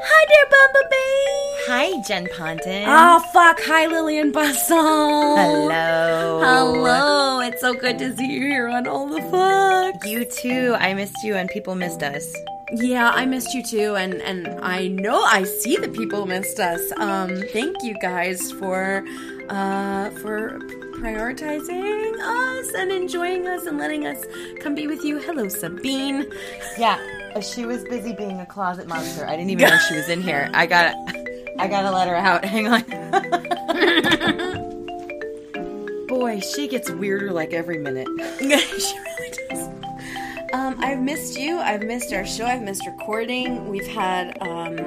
Hi there, Bumblebee. Hi, Jen Ponton. Oh, fuck. Hi, Lillian Basson. Hello. Hello. It's so good to see you here on All the Fuck. You too. I missed you and people missed us. Yeah, I missed you too, and and I know I see that people missed us. Um, thank you guys for uh for prioritizing us and enjoying us and letting us come be with you. Hello, Sabine. Yeah, she was busy being a closet monster. I didn't even know she was in here. I got I gotta let her out. Hang on. Boy, she gets weirder like every minute. she really does. Um, I've missed you. I've missed our show. I've missed recording. We've had um,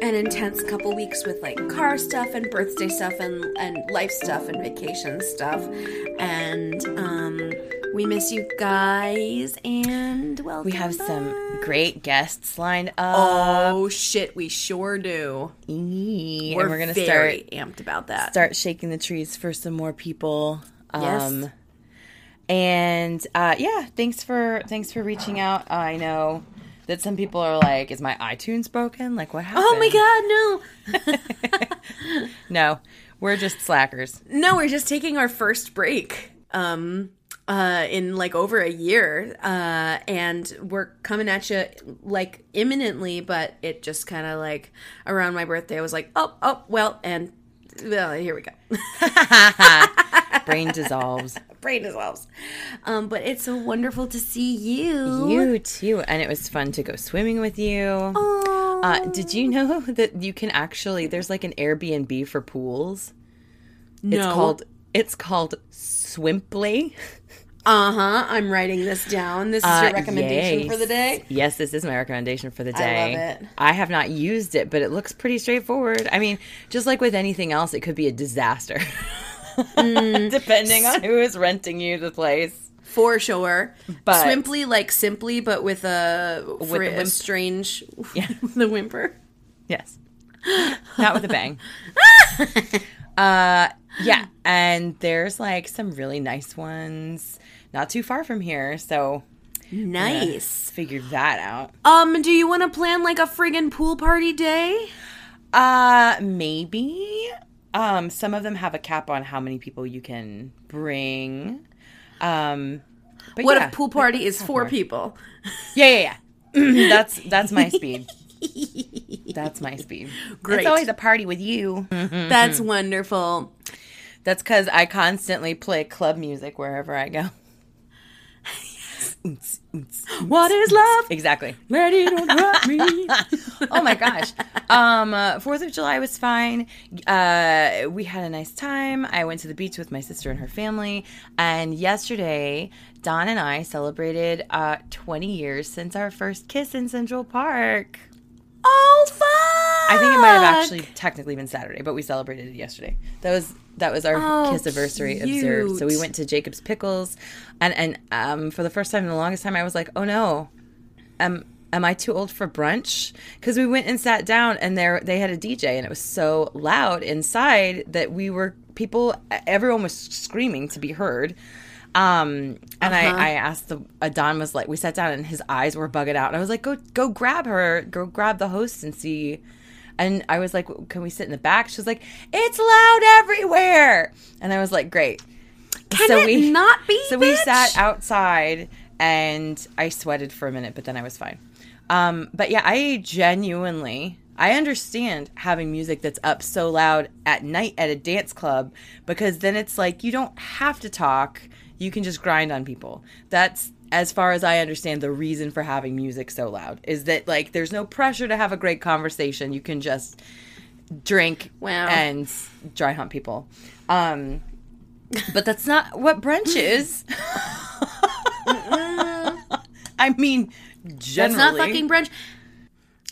an intense couple weeks with like car stuff and birthday stuff and and life stuff and vacation stuff, and um, we miss you guys. And welcome. We have back. some great guests lined up. Oh shit, we sure do. Eee, We're, and we're gonna very start amped about that. start shaking the trees for some more people. Yes. Um, and uh, yeah, thanks for thanks for reaching out. I know that some people are like, "Is my iTunes broken? Like, what happened?" Oh my god, no. No, we're just slackers. No, we're just taking our first break. Um uh in like over a year. Uh and we're coming at you like imminently, but it just kind of like around my birthday I was like, "Oh, oh, well, and well, here we go." Brain dissolves. Brain dissolves. Um but it's so wonderful to see you. You too, and it was fun to go swimming with you. Oh. Uh, did you know that you can actually? There's like an Airbnb for pools. no. It's called. It's called Swimply. Uh-huh. I'm writing this down. This is Uh, your recommendation yes. for the day. Yes, this is my recommendation for the day. I love it. I have not used it, but it looks pretty straightforward. I mean, just like with anything else, it could be a disaster. Mm. Depending on who is renting you the place. For sure. But- Swimply like simply but with a for the a strange Yeah. the whimper. Yes. Not with a bang. uh yeah, and there's like some really nice ones not too far from here, so Nice. figured that out. Um, do you want to plan like a friggin' pool party day? Uh maybe. Um some of them have a cap on how many people you can bring. Um but What yeah. if pool party is four people? Yeah, yeah, yeah. that's that's my speed. That's my speed. Great. It's always a party with you. That's wonderful. That's because I constantly play club music wherever I go. What is love? Exactly. It unwrap me. Oh my gosh. Um, uh, Fourth of July was fine. Uh, we had a nice time. I went to the beach with my sister and her family. And yesterday, Don and I celebrated uh, 20 years since our first kiss in Central Park. oh fuck! I think it might have actually technically been Saturday, but we celebrated it yesterday. That was that was our Oh, kiss anniversary observed. So we went to Jacob's Pickles, and and um, for the first time in the longest time, I was like, oh no, am am I too old for brunch? Because we went and sat down, and there they had a DJ, and it was so loud inside that we were people. Everyone was screaming to be heard. Um, and Uh-huh. I, I asked the, uh, Don was like, we sat down and his eyes were bugging out. And I was like, go, go grab her, go grab the host and see. And I was like, can we sit in the back? She was like, it's loud everywhere. And I was like, great. Can it not be? So we sat outside and I sweated for a minute, but then I was fine. Um, but yeah, I genuinely I understand having music that's up so loud at night at a dance club because then it's like you don't have to talk, you can just grind on people. That's as far as I understand the reason for having music so loud is that like there's no pressure to have a great conversation. You can just drink Wow. and dry hump people. Um but that's not what brunch is. I mean, generally, That's not fucking brunch.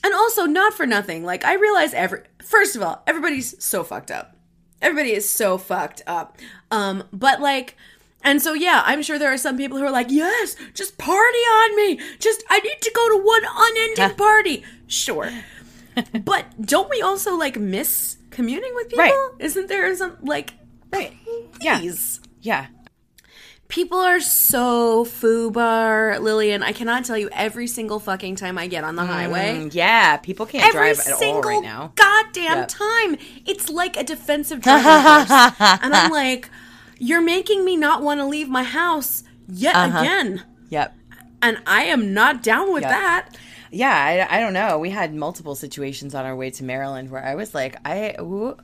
And also, not for nothing. Like, I realize every. First of all, everybody's so fucked up. Everybody is so fucked up. Um, but like. And so, yeah, I'm sure there are some people who are like, yes, just party on me. Just, I need to go to one unending party. Sure. but don't we also, like, miss communing with people? Right. Isn't there some, like, Right. Yeah. please? Yeah. People are so foobar, Lillian. I cannot tell you every single fucking time I get on the highway. Mm, yeah, people can't Every drive at all right now. goddamn Yep. time. It's like a defensive driving course. And I'm like, you're making me not want to leave my house yet Uh-huh. again. Yep. And I am not down with Yep. that. Yeah, I, I don't know. We had multiple situations on our way to Maryland where I was like, I who,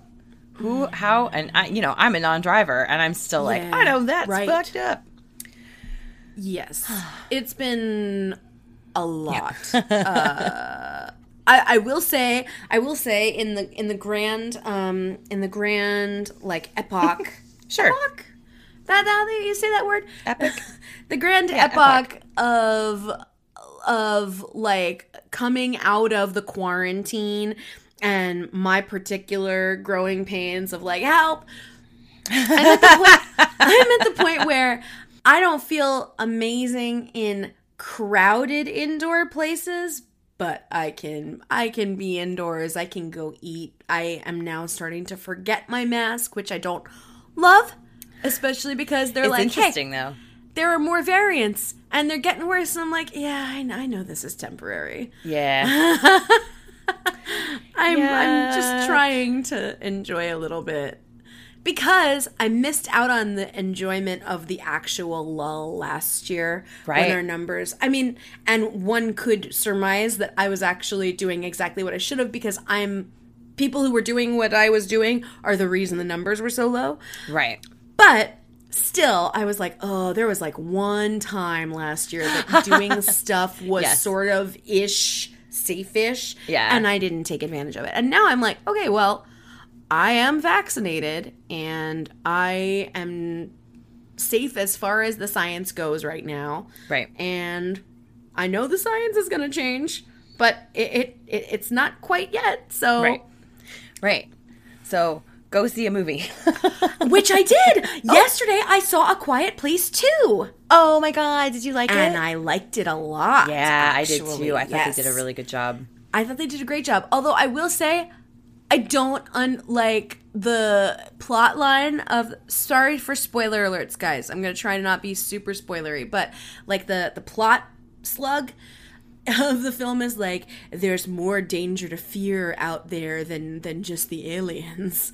who, how, and I, you know, I'm a non-driver, and I'm still like, Yeah, I know that's right. fucked up. Yes. it's been a lot. uh, I, I will say, I will say in the in the grand um in the grand like epoch. Sure. Epoch? That how do you say that word? Epic. the grand epoch, of of like coming out of the quarantine and my particular growing pains of like help I'm at the point, I'm at the point where I don't feel amazing in crowded indoor places, but I can I can be indoors. I can go eat. I am now starting to forget my mask, which I don't love, especially because they're It's like, hey, interesting though. there are more variants and they're getting worse. And I'm like, yeah, I, I know this is temporary. Yeah. I'm I'm just trying to enjoy a little bit because I missed out on the enjoyment of the actual lull last year Right. when our numbers. I mean, and one could surmise that I was actually doing exactly what I should have because I'm people who were doing what I was doing are the reason the numbers were so low. right. But still, I was like, oh, there was like one time last year that doing stuff was Yes. sort of ish, safe ish. Yeah. And I didn't take advantage of it. And now I'm like, okay, well, I am vaccinated and I am safe as far as the science goes right now. Right. And I know the science is going to change, but it, it, it it's not quite yet. So Right. Right. So go see a movie. which I did. Oh. Yesterday I saw A Quiet Place too. oh my god, did you like and it? And I liked it a lot. yeah, I did too. I thought Yes. they did a really good job. I thought they did a great job. Although I will say, I don't unlike the plot line of. Sorry for spoiler alerts, guys. I'm gonna try to not be super spoilery, but like the the plot slug of the film is like there's more danger to fear out there than than just the aliens.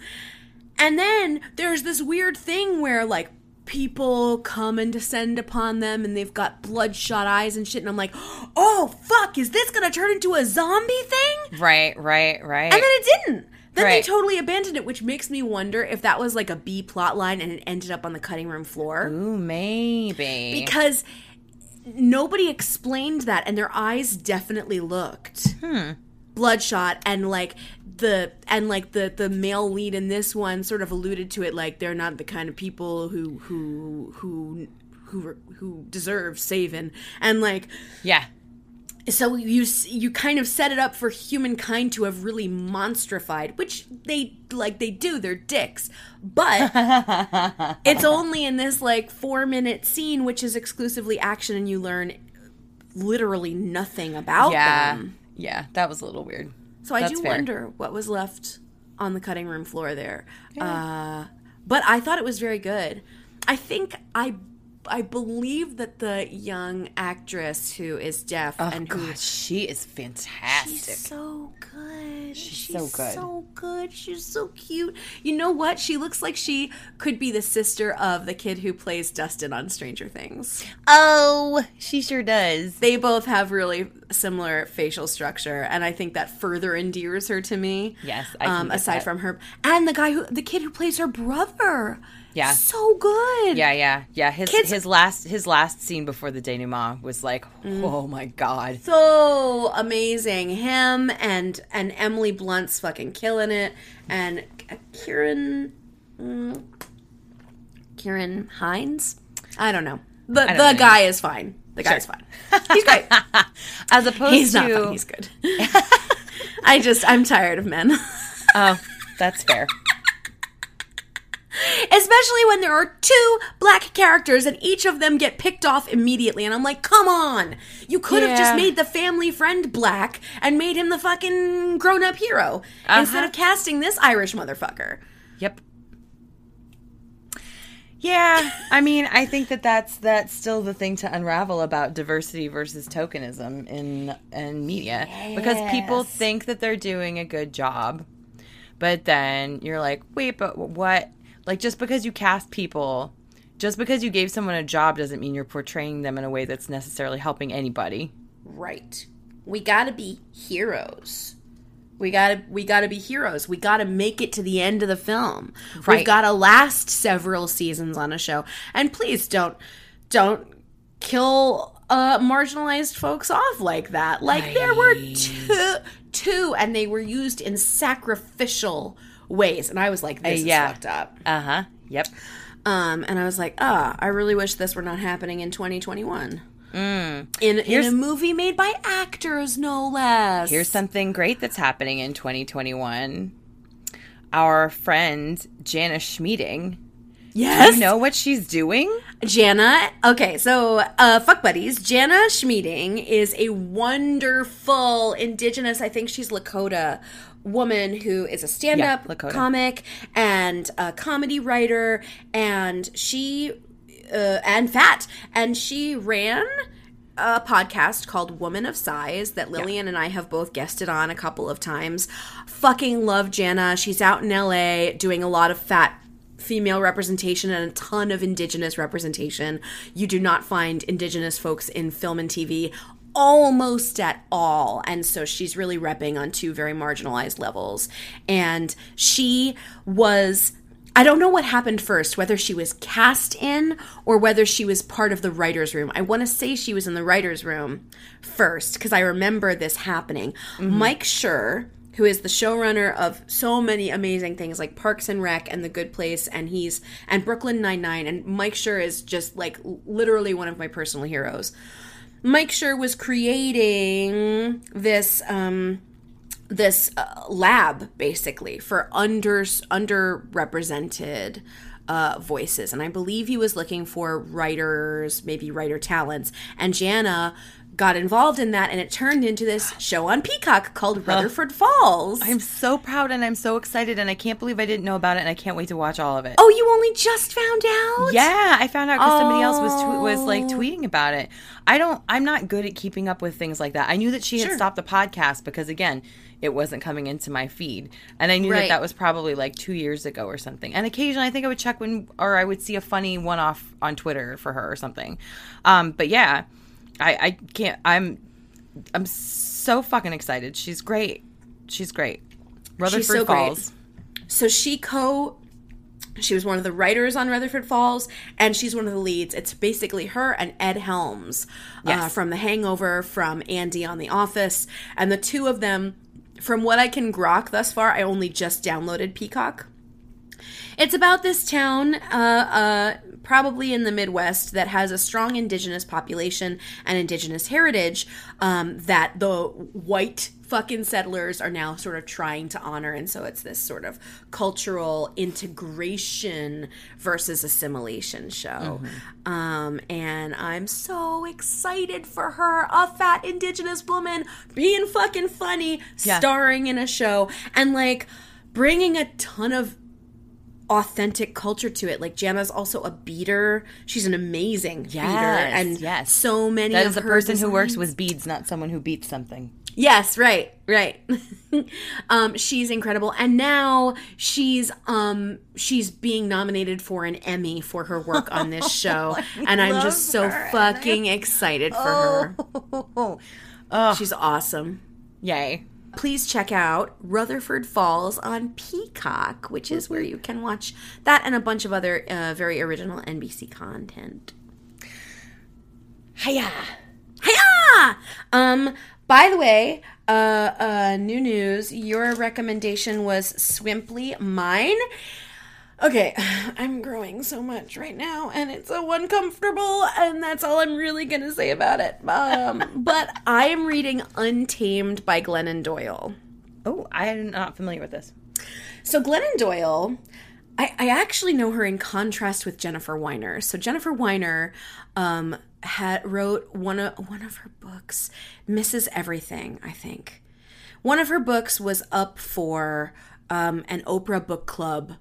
And then there's this weird thing where like people come and descend upon them and they've got bloodshot eyes and shit and I'm like, "Oh fuck, is this going to turn into a zombie thing?" Right, right, right. And then it didn't. Then they totally abandoned it, which makes me wonder if that was like a B plot line and it ended up on the cutting room floor Ooh, maybe. because nobody explained that and their eyes definitely looked hmm. bloodshot and like the and like the the male lead in this one sort of alluded to it like they're not the kind of people who who who who who deserve saving and like yeah. So you you kind of set it up for humankind to have really monstrified which they like they do they're dicks but it's only in this like 4 minute scene which is exclusively action and you learn literally nothing about Yeah. them Yeah, that was a little weird. so I do fair. wonder what was left on the cutting room floor there. Uh, but I thought it was very good. I think I I believe that the young actress who is deaf Oh and who god, she is fantastic. She's so good. She's, so good. So good. She's so cute. You know what? She looks like she could be the sister of the kid who plays Dustin on Stranger Things. oh, she sure does. They both have really similar facial structure, and I think that further endears her to me. Yes, um, aside that. from her and the guy who the kid who plays her brother. Yeah. so good. Yeah, yeah, yeah. His Kids- his last his last scene before the denouement was like, Mm. oh my god. so amazing. Him and and Emily Blunt's fucking killing it, and Kieran, mm, Kieran Hines. I don't know. The don't the know. guy is fine. The guy's Sure. fine. He's great. As opposed to He's to not fine. He's good. I just I'm tired of men. oh, that's fair. Especially when there are two black characters and each of them get picked off immediately. And I'm like, come on. You could have just made the family friend black and made him the fucking grown up hero instead Uh-huh. of casting this Irish motherfucker. Yep. Yeah, I mean, I think that that's that's still the thing to unravel about diversity versus tokenism in in media because people think that they're doing a good job, but then you're like, wait, but what? Like, just because you cast people, just because you gave someone a job doesn't mean you're portraying them in a way that's necessarily helping anybody. Right. We got to be heroes. We got to we got to be heroes. We got to make it to the end of the film. We've got to last several seasons on a show. And please don't don't kill uh marginalized folks off like that. Like there were two two and they were used in sacrificial ways and I was like this yeah. is fucked up. Uh huh. Yep. Um, and I was like, ah, I really wish this were not happening in 2021. Mm. In, in a movie made by actors, no less. Here's something great that's happening in 2021. Our friend Jana Schmieding. yes, Do you know what she's doing? Jana. Okay, so uh, fuck buddies. Jana Schmieding is a wonderful indigenous. I think she's Lakota woman who is a stand-up Yeah, comic and a comedy writer, and she uh, and fat, and she ran a podcast called Woman of Size that Lillian and I have both guested on a couple of times. Fucking love Jana. She's out in LA doing a lot of fat female representation and a ton of indigenous representation. You do not find indigenous folks in film and TV almost at all. And so she's really repping on two very marginalized levels. And she was I don't know what happened first, whether she was cast in or whether she was part of the writer's room. I want to say she was in the writer's room first because I remember this happening. Mm-hmm. Mike Schur, who is the showrunner of so many amazing things like Parks and Rec and The Good Place, and he's and Brooklyn Nine Nine, and Mike Schur is just like literally one of my personal heroes. Mike Schur was creating this um, this uh, lab basically for under underrepresented uh, voices, and I believe he was looking for writers, maybe writer talents, and Jana got involved in that, and it turned into this show on Peacock called Rutherford Falls. I'm so proud and I'm so excited and I can't believe I didn't know about it and I can't wait to watch all of it. oh, you only just found out? Yeah, I found out because somebody else was tw- was like Oh. tweeting about it. I don't. I'm not good at keeping up with things like that. I knew that she had Sure. stopped the podcast because again, it wasn't coming into my feed, and I knew Right. that that was probably like two years ago or something. And occasionally, I think I would check when, or I would see a funny one off on Twitter for her or something. Um, but yeah, I I can't. I'm I'm so fucking excited. She's great. She's great. Rutherford so great. Falls. So she co she was one of the writers on Rutherford Falls, and she's one of the leads. It's basically her and Ed Helms uh, from The Hangover, from Andy on The Office, and the two of them. From what I can grok thus far, I only just downloaded Peacock. It's about this town, uh, uh, probably in the Midwest, that has a strong indigenous population and indigenous heritage um, that the white fucking settlers are now sort of trying to honor. And so it's this sort of cultural integration versus assimilation show. Um, and I'm so excited for her, a fat indigenous woman being fucking funny, Yeah. starring in a show, and like bringing a ton of authentic culture to it. Like Jana's also a beater. She's an amazing beater, and yes. so many That of is a her person who works with beads, not someone who beats something. Yes, right, right. um, she's incredible, and now she's um she's being nominated for an Emmy for her work on this show, and I'm just so fucking excited for her. Oh, She's awesome. yay. Please check out Rutherford Falls on Peacock, which is where you can watch that and a bunch of other uh, very original NBC content. Hiya. Hiya! Um, by the way, uh, uh, new news. Your recommendation was Swimply. Mine. Okay, I'm growing so much right now, and it's so uncomfortable, and that's all I'm really gonna say about it. Um, but I am reading Untamed by Glennon Doyle. Oh, I am not familiar with this. So Glennon Doyle, I, I actually know her in contrast with Jennifer Weiner. So Jennifer Weiner um, had wrote one of one of her books, Mrs. Everything, I think. One of her books was up for um, an Oprah book club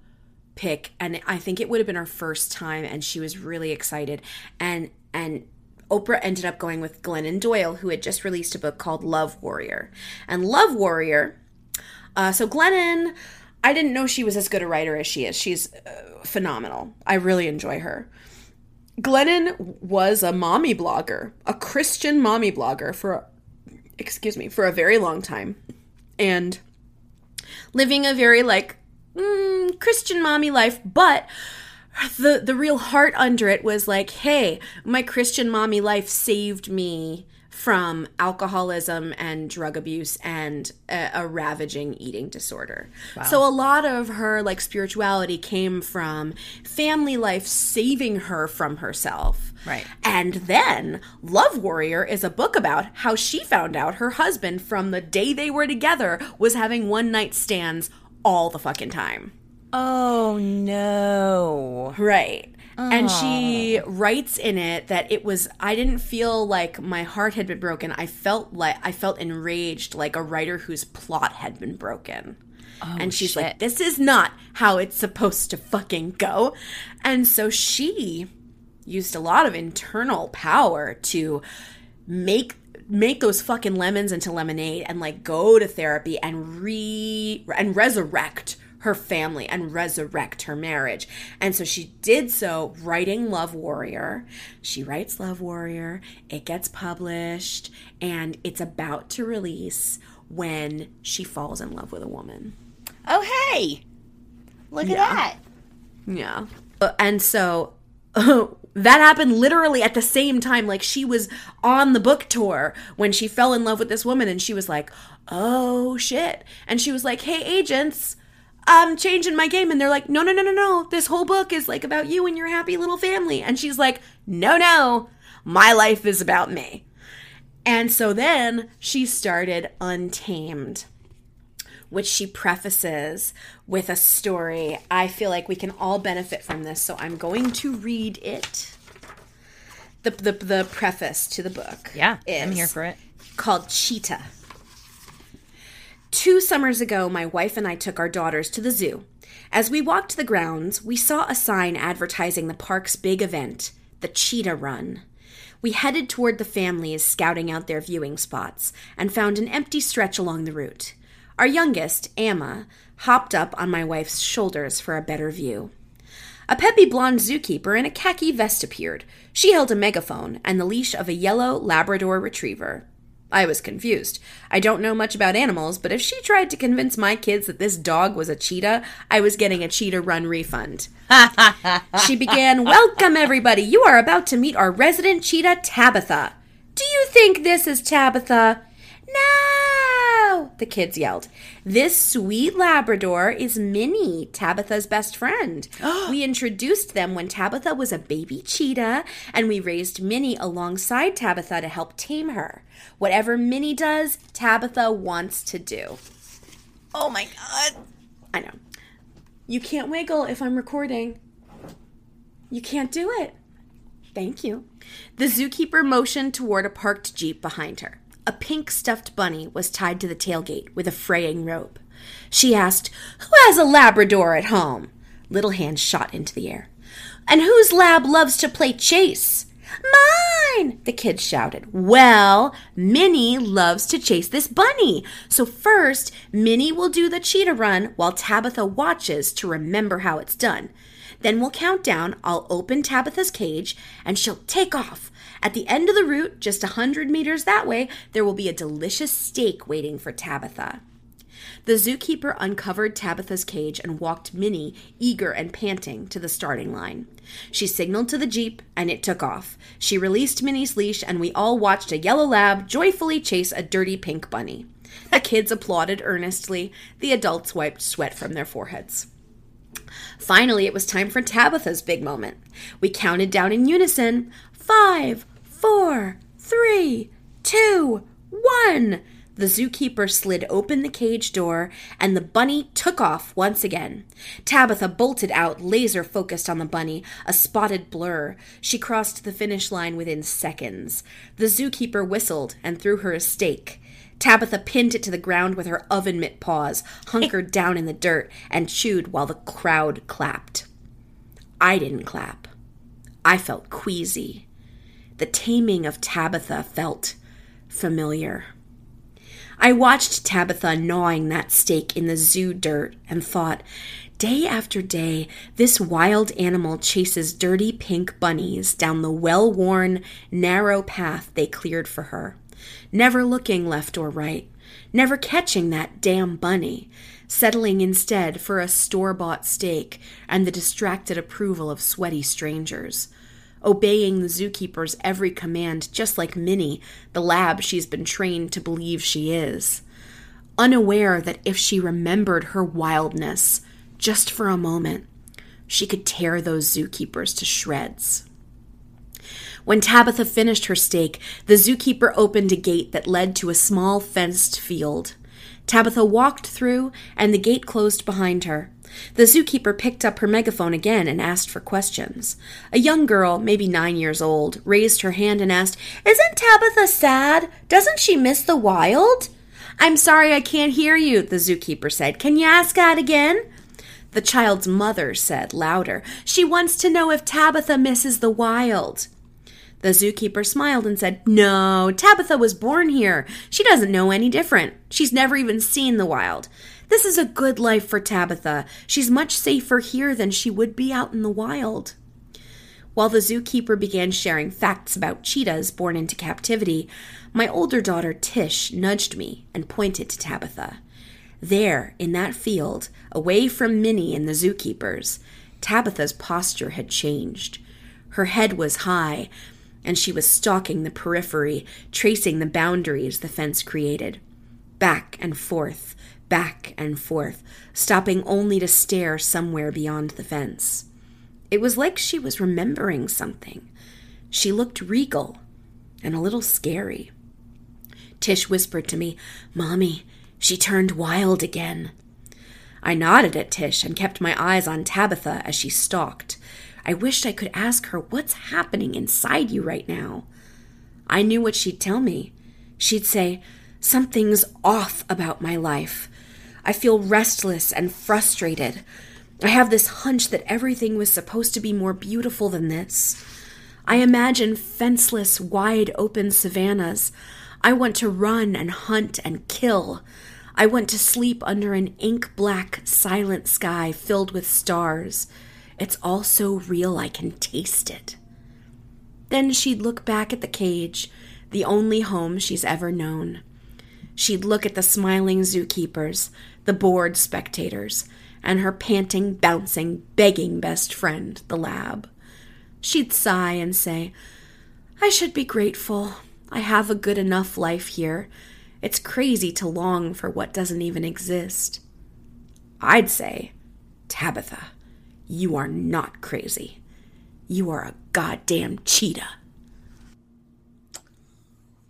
pick and I think it would have been her first time and she was really excited and and Oprah ended up going with Glennon Doyle who had just released a book called Love Warrior. And Love Warrior uh, so Glennon I didn't know she was as good a writer as she is. She's uh, phenomenal. I really enjoy her. Glennon was a mommy blogger, a Christian mommy blogger for excuse me, for a very long time. And living a very like mm, Christian mommy life, but the the real heart under it was like, hey, my Christian mommy life saved me from alcoholism and drug abuse and a, a ravaging eating disorder. Wow. So a lot of her like spirituality came from family life saving her from herself. Right. And then Love Warrior is a book about how she found out her husband from the day they were together was having one night stands all the fucking time. Oh no. Right. And she oh. writes in it that it was I didn't feel like my heart had been broken. I felt like I felt enraged like a writer whose plot had been broken. Oh, and she's shit. like, This is not how it's supposed to fucking go. And so she used a lot of internal power to make make those fucking lemons into lemonade and like go to therapy and re and resurrect her family and resurrect her marriage. And so she did so writing Love Warrior. She writes Love Warrior, it gets published, and it's about to release when she falls in love with a woman. Oh hey. Look Yeah. at that. Yeah. Uh, And so that happened literally at the same time. Like she was on the book tour when she fell in love with this woman and she was like, oh shit. And she was like, hey, agents, I'm changing my game. And they're like, no, no, no, no, no. This whole book is like about you and your happy little family. And she's like, no, no. My life is about me. And so then she started Untamed which she prefaces with a story. I feel like we can all benefit from this, so I'm going to read it. The, the, the preface to the book. Yeah, I'm here for it. Called Cheetah. Two summers ago, my wife and I took our daughters to the zoo. As we walked the grounds, we saw a sign advertising the park's big event, the Cheetah Run. We headed toward the families scouting out their viewing spots and found an empty stretch along the route. Our youngest, Amma, hopped up on my wife's shoulders for a better view. A peppy blonde zookeeper in a khaki vest appeared. She held a megaphone and the leash of a yellow Labrador retriever. I was confused. I don't know much about animals, but if she tried to convince my kids that this dog was a cheetah, I was getting a cheetah run refund. she began, Welcome, everybody. You are about to meet our resident cheetah, Tabitha. Do you think this is Tabitha? No! The kids yelled. This sweet Labrador is Minnie, Tabitha's best friend. we introduced them when Tabitha was a baby cheetah, and we raised Minnie alongside Tabitha to help tame her. Whatever Minnie does, Tabitha wants to do. Oh my god. I know. You can't wiggle if I'm recording. You can't do it. Thank you. The zookeeper motioned toward a parked Jeep behind her. A pink stuffed bunny was tied to the tailgate with a fraying rope. She asked, Who has a Labrador at home? Little hands shot into the air. And whose lab loves to play chase? Mine! The kids shouted. Well, Minnie loves to chase this bunny. So first, Minnie will do the cheetah run while Tabitha watches to remember how it's done. Then we'll count down. I'll open Tabitha's cage and she'll take off. At the end of the route, just a hundred meters that way, there will be a delicious steak waiting for Tabitha. The zookeeper uncovered Tabitha's cage and walked Minnie, eager and panting, to the starting line. She signaled to the Jeep, and it took off. She released Minnie's leash, and we all watched a yellow lab joyfully chase a dirty pink bunny. The kids applauded earnestly. The adults wiped sweat from their foreheads. Finally, it was time for Tabitha's big moment. We counted down in unison five, four, three, two, one. The zookeeper slid open the cage door, and the bunny took off once again. Tabitha bolted out, laser focused on the bunny, a spotted blur. She crossed the finish line within seconds. The zookeeper whistled and threw her a steak. Tabitha pinned it to the ground with her oven mitt paws, hunkered down in the dirt, and chewed while the crowd clapped. I didn't clap. I felt queasy. The taming of Tabitha felt familiar. I watched Tabitha gnawing that steak in the zoo dirt and thought, day after day, this wild animal chases dirty pink bunnies down the well worn, narrow path they cleared for her, never looking left or right, never catching that damn bunny, settling instead for a store bought steak and the distracted approval of sweaty strangers obeying the zookeeper's every command, just like Minnie, the lab she's been trained to believe she is. Unaware that if she remembered her wildness just for a moment, she could tear those zookeepers to shreds. When Tabitha finished her steak, the zookeeper opened a gate that led to a small fenced field. Tabitha walked through, and the gate closed behind her. The zookeeper picked up her megaphone again and asked for questions. A young girl, maybe nine years old, raised her hand and asked, Isn't Tabitha sad? Doesn't she miss the wild? I'm sorry I can't hear you, the zookeeper said. Can you ask that again? The child's mother said louder, She wants to know if Tabitha misses the wild. The zookeeper smiled and said, No, Tabitha was born here. She doesn't know any different. She's never even seen the wild. This is a good life for Tabitha. She's much safer here than she would be out in the wild. While the zookeeper began sharing facts about cheetahs born into captivity, my older daughter Tish nudged me and pointed to Tabitha. There, in that field, away from Minnie and the zookeepers, Tabitha's posture had changed. Her head was high, and she was stalking the periphery, tracing the boundaries the fence created. Back and forth, back and forth, stopping only to stare somewhere beyond the fence. It was like she was remembering something. She looked regal and a little scary. Tish whispered to me, Mommy, she turned wild again. I nodded at Tish and kept my eyes on Tabitha as she stalked. I wished I could ask her what's happening inside you right now. I knew what she'd tell me. She'd say, Something's off about my life. I feel restless and frustrated. I have this hunch that everything was supposed to be more beautiful than this. I imagine fenceless, wide open savannas. I want to run and hunt and kill. I want to sleep under an ink black, silent sky filled with stars. It's all so real I can taste it. Then she'd look back at the cage, the only home she's ever known. She'd look at the smiling zookeepers, the bored spectators, and her panting, bouncing, begging best friend, the lab. She'd sigh and say, I should be grateful. I have a good enough life here. It's crazy to long for what doesn't even exist. I'd say, Tabitha, you are not crazy. You are a goddamn cheetah.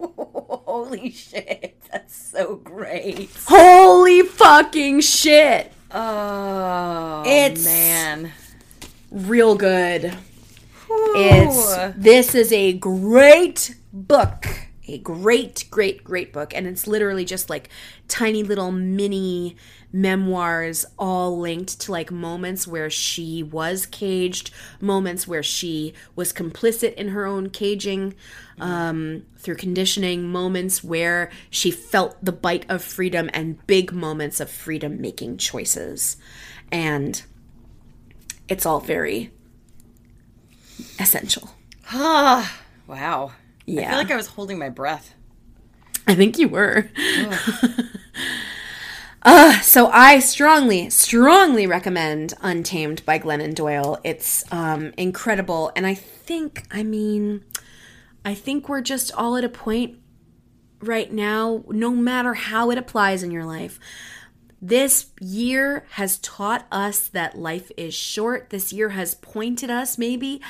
Holy shit. That's so great. Holy fucking shit. Oh, It's- man. Real good. It's this is a great book. A great, great, great book. And it's literally just like tiny little mini memoirs all linked to like moments where she was caged, moments where she was complicit in her own caging um, through conditioning, moments where she felt the bite of freedom, and big moments of freedom making choices. And it's all very essential. Ah, wow. I feel like I was holding my breath. I think you were. uh, so I strongly, strongly recommend Untamed by Glennon Doyle. It's um, incredible. And I think, I mean, I think we're just all at a point right now, no matter how it applies in your life. This year has taught us that life is short. This year has pointed us maybe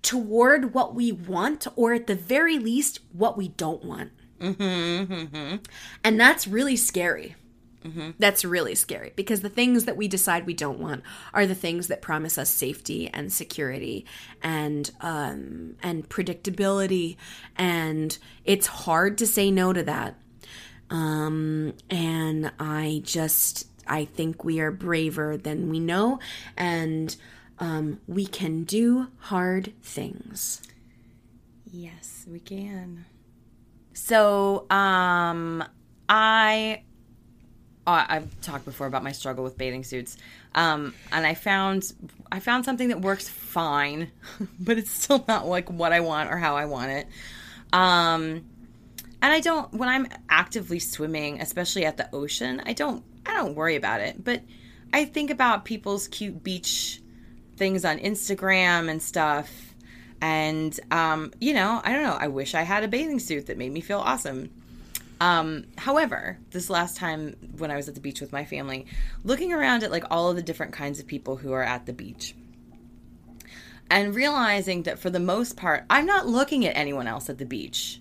toward what we want, or at the very least, what we don't want. And that's really scary. That's really scary because the things that we decide we don't want are the things that promise us safety and security and um, and predictability, and it's hard to say no to that. Um, and I just, I think we are braver than we know, and um, we can do hard things. Yes, we can. So, um, I uh, I've talked before about my struggle with bathing suits, um, and I found I found something that works fine, but it's still not like what I want or how I want it. Um, and I don't when I'm actively swimming, especially at the ocean, I don't I don't worry about it. But I think about people's cute beach things on Instagram and stuff. And um, you know, I don't know. I wish I had a bathing suit that made me feel awesome. Um, however, this last time when I was at the beach with my family, looking around at like all of the different kinds of people who are at the beach and realizing that for the most part, I'm not looking at anyone else at the beach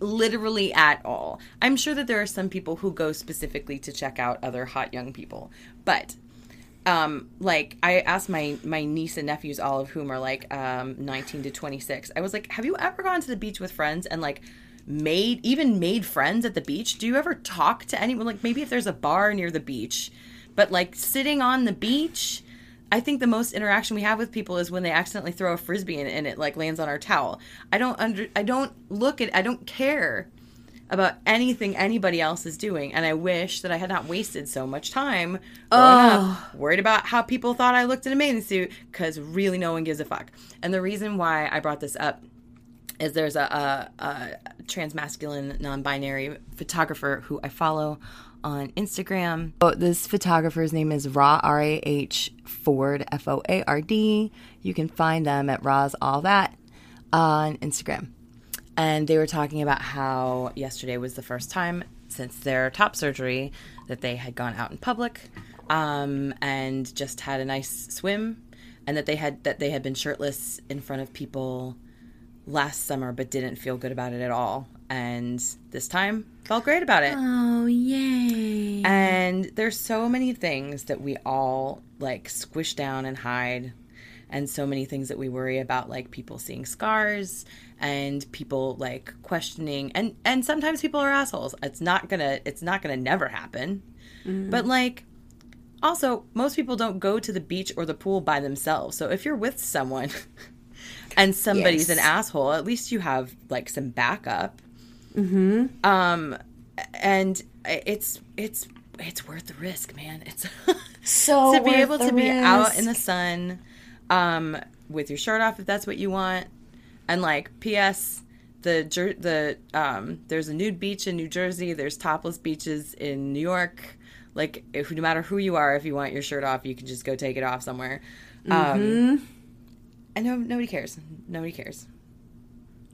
literally at all. I'm sure that there are some people who go specifically to check out other hot young people, but um like I asked my my niece and nephews all of whom are like um 19 to 26. I was like, "Have you ever gone to the beach with friends and like made even made friends at the beach? Do you ever talk to anyone like maybe if there's a bar near the beach, but like sitting on the beach I think the most interaction we have with people is when they accidentally throw a frisbee and, and it like lands on our towel. I don't under I don't look at I don't care about anything anybody else is doing, and I wish that I had not wasted so much time Oh. up worried about how people thought I looked in a bathing suit because really no one gives a fuck. And the reason why I brought this up is there's a, a, a transmasculine non-binary photographer who I follow on Instagram. Oh, this photographer's name is Rah R A H Foard F O A R D. You can find them at Raw's All That on Instagram. And they were talking about how yesterday was the first time since their top surgery that they had gone out in public um, and just had a nice swim, and that they had that they had been shirtless in front of people last summer but didn't feel good about it at all. And this time felt great about it. Oh, yay. and there's so many things that we all like squish down and hide and so many things that we worry about like people seeing scars and people like questioning and and sometimes people are assholes. It's not gonna it's not gonna never happen. Mm-hmm. But like also most people don't go to the beach or the pool by themselves. So if you're with someone and somebody's Yes. an asshole. At least you have like some backup. Mm-hmm. um and it's it's it's worth the risk man. It's So to be able to be out in the sun um with your shirt off if that's what you want. And like ps the the um there's a nude beach in new jersey. There's topless beaches in new york. Like if no matter who you are if you want your shirt off you can just go take it off somewhere. Mm-hmm. um and no, nobody cares nobody cares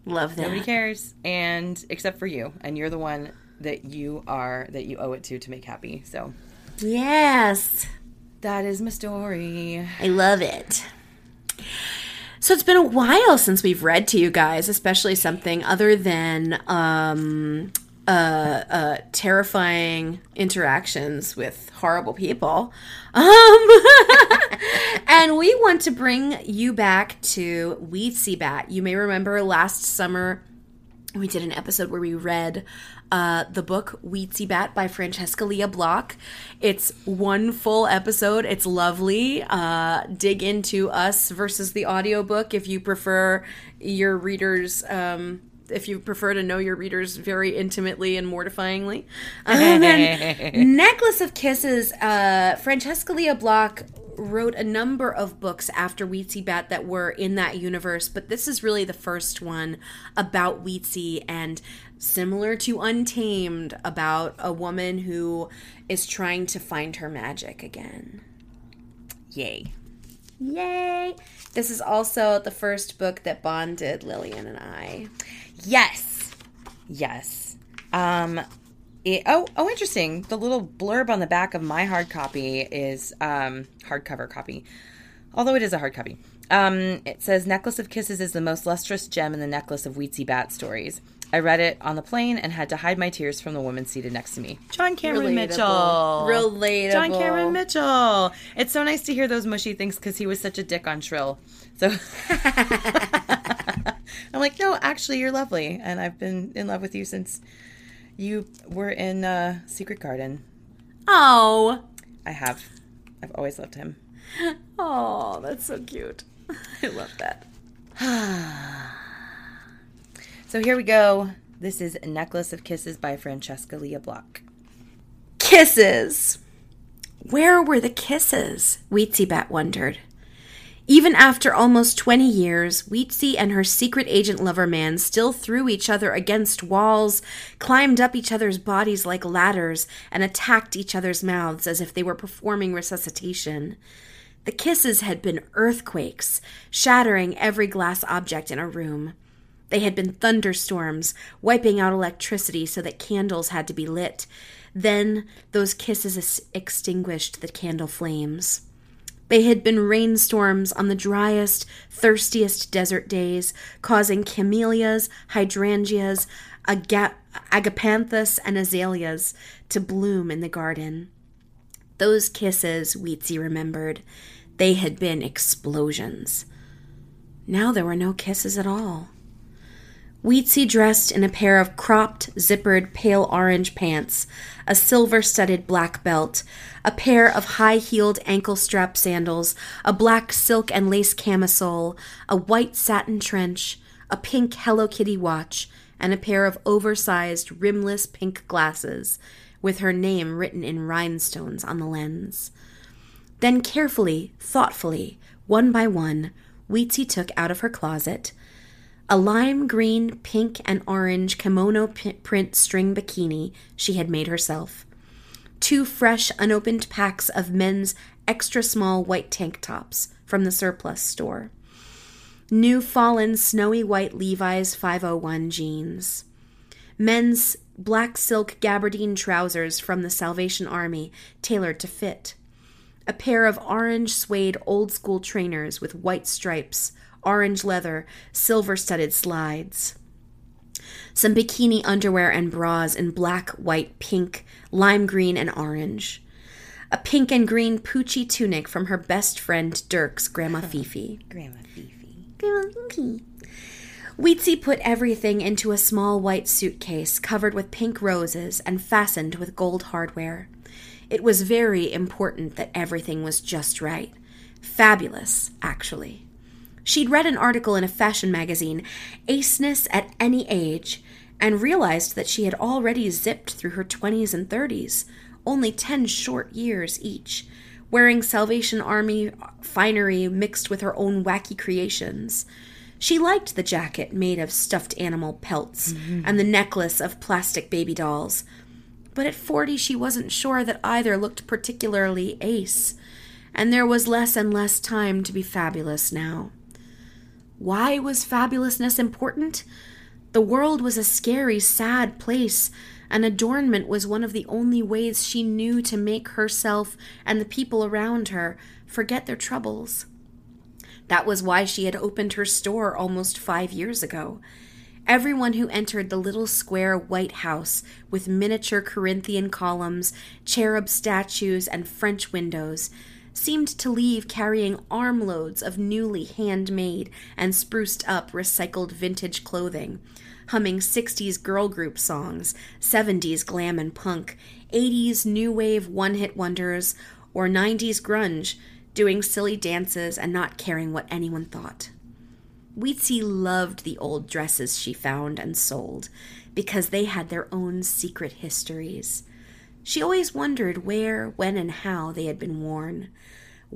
Love that. Nobody cares, and except for you, and you're the one that you are that you owe it to to make happy. So Yes. that is my story. I love it. So it's been a while since we've read to you guys, especially something other than um, uh, uh, terrifying interactions with horrible people. Um, and we want to bring you back to Weetzie Bat. You may remember last summer we did an episode where we read uh, the book Weetzie Bat by Francesca Lia Block. It's one full episode. It's lovely. Uh, dig into us versus the audiobook if you prefer your readers. Um, if you prefer to know your readers very intimately and mortifyingly. Um, and Necklace of Kisses, uh, Francesca Lia Block wrote a number of books after Weetzie Bat that were in that universe, but this is really the first one about Weetzie and similar to Untamed, about a woman who is trying to find her magic again. Yay! Yay! This is also the first book that bonded Lillian and I. Yes, yes. Um, it, oh, oh, interesting. The little blurb on the back of my hard copy is um hardcover copy, although it is a hard copy. Um, it says "Necklace of Kisses" is the most lustrous gem in the necklace of Weetzie Bat stories. I read it on the plane and had to hide my tears from the woman seated next to me. John Cameron Relatable. Mitchell. Relatable. John Cameron Mitchell. It's so nice to hear those mushy things because he was such a dick on Shrill. So I'm like, no, actually, you're lovely, and I've been in love with you since You were in uh, Secret Garden. Oh. I have. I've always loved him. Oh, that's so cute. I love that. So here we go. This is Necklace of Kisses by Francesca Lia Block. Kisses. Where were the kisses? Weetzie Bat wondered. Even after almost 20 years, Weetzie and her secret agent lover man still threw each other against walls, climbed up each other's bodies like ladders, and attacked each other's mouths as if they were performing resuscitation. The kisses had been earthquakes, shattering every glass object in a room. They had been thunderstorms, wiping out electricity so that candles had to be lit. Then those kisses extinguished the candle flames. They had been rainstorms on the driest, thirstiest desert days, causing camellias, hydrangeas, aga- agapanthus, and azaleas to bloom in the garden. Those kisses, Weetzie remembered, they had been explosions. Now there were no kisses at all. Weetzie dressed in a pair of cropped, zippered, pale orange pants, a silver studded black belt, a pair of high heeled ankle strap sandals, a black silk and lace camisole, a white satin trench, a pink Hello Kitty watch, and a pair of oversized, rimless pink glasses, with her name written in rhinestones on the lens. Then, carefully, thoughtfully, one by one, Weetzie took out of her closet a lime green, pink, and orange kimono print string bikini she had made herself, two fresh, unopened packs of men's extra small white tank tops from the surplus store, new fallen snowy white Levi's 501 jeans, men's black silk gabardine trousers from the Salvation Army tailored to fit, a pair of orange suede old school trainers with white stripes orange leather, silver studded slides. Some bikini underwear and bras in black, white, pink, lime green, and orange. A pink and green Pucci tunic from her best friend Dirk's Grandma Fifi. Grandma Fifi. Grandma Fifi. Weetzie put everything into a small white suitcase covered with pink roses and fastened with gold hardware. It was very important that everything was just right. Fabulous, actually. She'd read an article in a fashion magazine, Aceness at Any Age, and realized that she had already zipped through her 20s and 30s, only 10 short years each, wearing Salvation Army finery mixed with her own wacky creations. She liked the jacket made of stuffed animal pelts mm-hmm. and the necklace of plastic baby dolls. But at 40, she wasn't sure that either looked particularly ace, and there was less and less time to be fabulous now. Why was fabulousness important? The world was a scary, sad place, and adornment was one of the only ways she knew to make herself and the people around her forget their troubles. That was why she had opened her store almost five years ago. Everyone who entered the little square white house with miniature Corinthian columns, cherub statues, and French windows seemed to leave carrying armloads of newly handmade and spruced up recycled vintage clothing, humming 60s girl group songs, 70s glam and punk, 80s new wave one hit wonders, or 90s grunge, doing silly dances and not caring what anyone thought. Weetzie loved the old dresses she found and sold because they had their own secret histories. She always wondered where, when, and how they had been worn,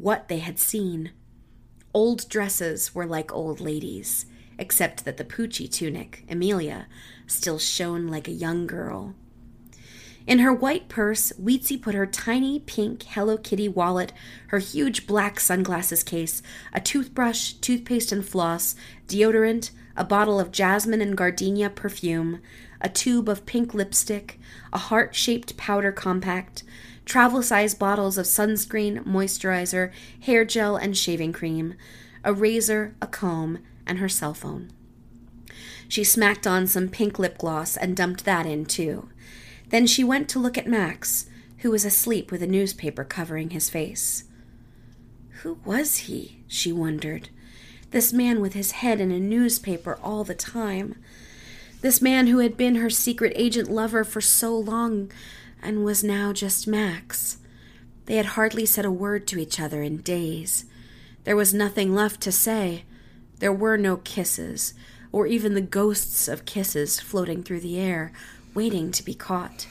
what they had seen. Old dresses were like old ladies, except that the Pucci tunic, Amelia, still shone like a young girl. In her white purse, Weetzie put her tiny pink Hello Kitty wallet, her huge black sunglasses case, a toothbrush, toothpaste and floss, deodorant, a bottle of jasmine and gardenia perfume, a tube of pink lipstick, a heart shaped powder compact, travel size bottles of sunscreen, moisturizer, hair gel, and shaving cream, a razor, a comb, and her cell phone. She smacked on some pink lip gloss and dumped that in too. Then she went to look at Max, who was asleep with a newspaper covering his face. Who was he? she wondered. This man with his head in a newspaper all the time. This man who had been her secret agent lover for so long and was now just Max. They had hardly said a word to each other in days. There was nothing left to say. There were no kisses, or even the ghosts of kisses floating through the air, waiting to be caught.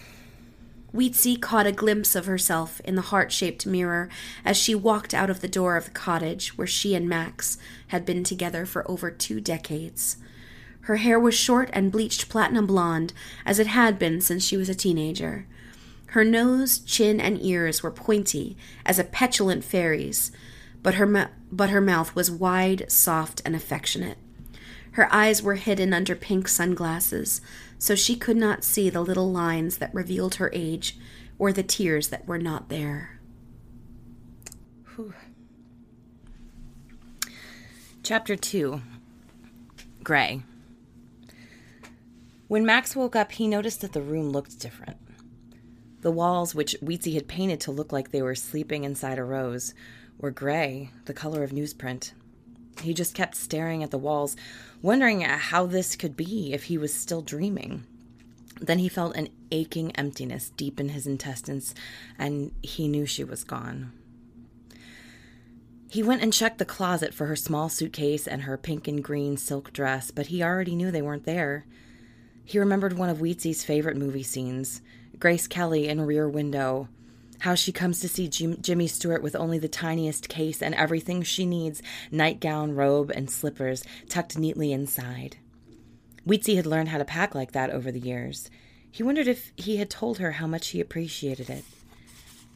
Weetzie caught a glimpse of herself in the heart shaped mirror as she walked out of the door of the cottage where she and Max had been together for over two decades. Her hair was short and bleached platinum blonde, as it had been since she was a teenager. Her nose, chin, and ears were pointy as a petulant fairy's, but her, but her mouth was wide, soft, and affectionate. Her eyes were hidden under pink sunglasses, so she could not see the little lines that revealed her age or the tears that were not there. Whew. Chapter 2 Gray. When Max woke up, he noticed that the room looked different. The walls, which Weetzie had painted to look like they were sleeping inside a rose, were gray, the color of newsprint. He just kept staring at the walls, wondering uh, how this could be if he was still dreaming. Then he felt an aching emptiness deep in his intestines, and he knew she was gone. He went and checked the closet for her small suitcase and her pink and green silk dress, but he already knew they weren't there. He remembered one of Weetzie's favorite movie scenes Grace Kelly in Rear Window, how she comes to see Jim- Jimmy Stewart with only the tiniest case and everything she needs nightgown, robe, and slippers tucked neatly inside. Weetzie had learned how to pack like that over the years. He wondered if he had told her how much he appreciated it.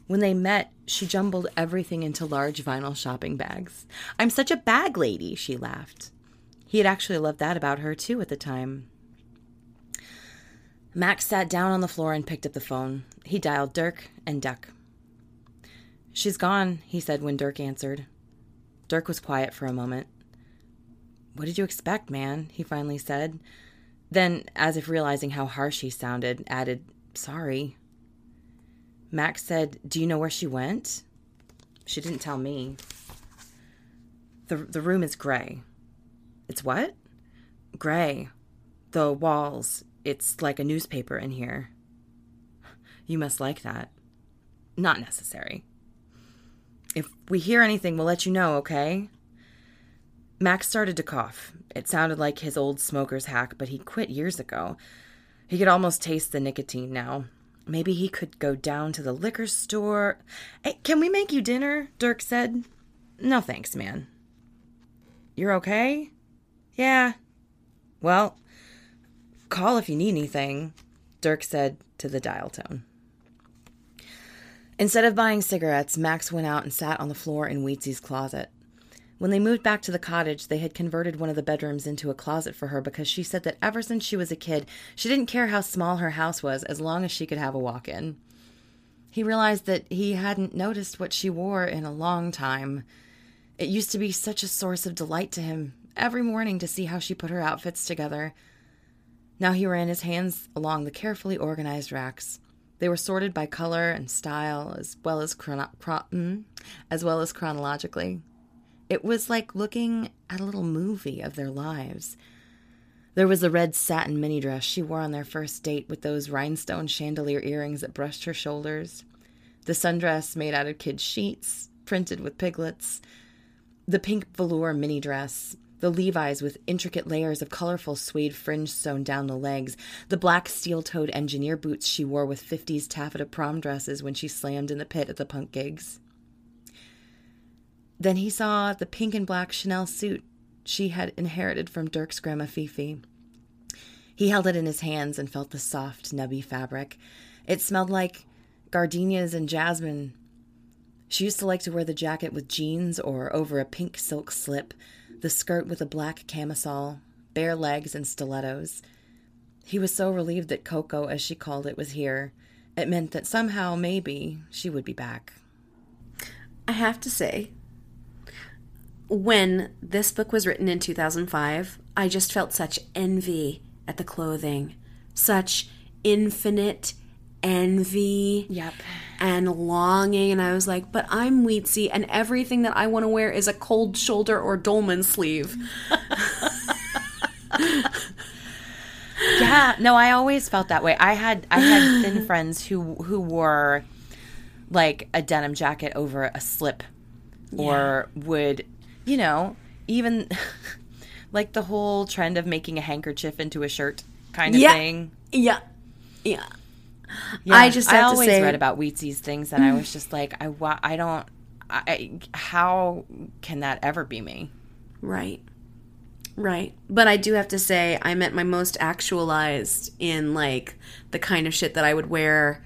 When they met, she jumbled everything into large vinyl shopping bags. I'm such a bag lady, she laughed. He had actually loved that about her, too, at the time. Max sat down on the floor and picked up the phone. He dialed Dirk and Duck. She's gone, he said when Dirk answered. Dirk was quiet for a moment. What did you expect, man? he finally said. Then, as if realizing how harsh he sounded, added, Sorry. Max said, Do you know where she went? She didn't tell me. The, the room is gray. It's what? Gray. The walls. It's like a newspaper in here. You must like that. Not necessary. If we hear anything, we'll let you know, okay? Max started to cough. It sounded like his old smoker's hack, but he quit years ago. He could almost taste the nicotine now. Maybe he could go down to the liquor store. Hey, can we make you dinner? Dirk said. No thanks, man. You're okay? Yeah. Well, call if you need anything, Dirk said to the dial tone. Instead of buying cigarettes, Max went out and sat on the floor in Weetzie's closet. When they moved back to the cottage, they had converted one of the bedrooms into a closet for her because she said that ever since she was a kid, she didn't care how small her house was as long as she could have a walk in. He realized that he hadn't noticed what she wore in a long time. It used to be such a source of delight to him every morning to see how she put her outfits together. Now he ran his hands along the carefully organized racks. They were sorted by color and style as well as chrono- chron- mm, as well as chronologically. It was like looking at a little movie of their lives. There was the red satin mini dress she wore on their first date with those rhinestone chandelier earrings that brushed her shoulders, the sundress made out of kid sheets, printed with piglets, the pink velour mini dress, the Levi's with intricate layers of colorful suede fringe sewn down the legs, the black steel toed engineer boots she wore with 50s taffeta prom dresses when she slammed in the pit at the punk gigs. Then he saw the pink and black Chanel suit she had inherited from Dirk's grandma Fifi. He held it in his hands and felt the soft, nubby fabric. It smelled like gardenias and jasmine. She used to like to wear the jacket with jeans or over a pink silk slip, the skirt with a black camisole, bare legs, and stilettos. He was so relieved that Coco, as she called it, was here. It meant that somehow, maybe, she would be back. I have to say, when this book was written in 2005, I just felt such envy at the clothing, such infinite envy Yep. and longing. And I was like, but I'm Weetzie, and everything that I want to wear is a cold shoulder or dolman sleeve. Yeah, yeah, no, I always felt that way. I had I had thin friends who who wore like a denim jacket over a slip or would, you know, even like the whole trend of making a handkerchief into a shirt kind of Yeah. thing. Yeah. Yeah. Yeah, I just I have to always say- read about Weetzie's things, and I was just like, I wa- I don't. I, how can that ever be me? Right. Right. But I do have to say, I'm at my most actualized in like the kind of shit that I would wear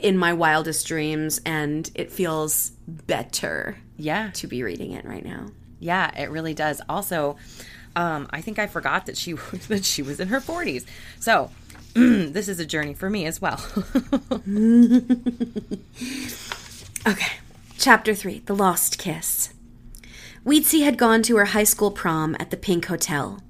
in my wildest dreams, and it feels better Yeah, to be reading it right now. yeah, it really does. Also, um, I think I forgot that she that she was in her forties. So this is a journey for me as well. Okay. Chapter 3 The Lost Kiss. Weetzie had gone to her high school prom at the Pink Hotel.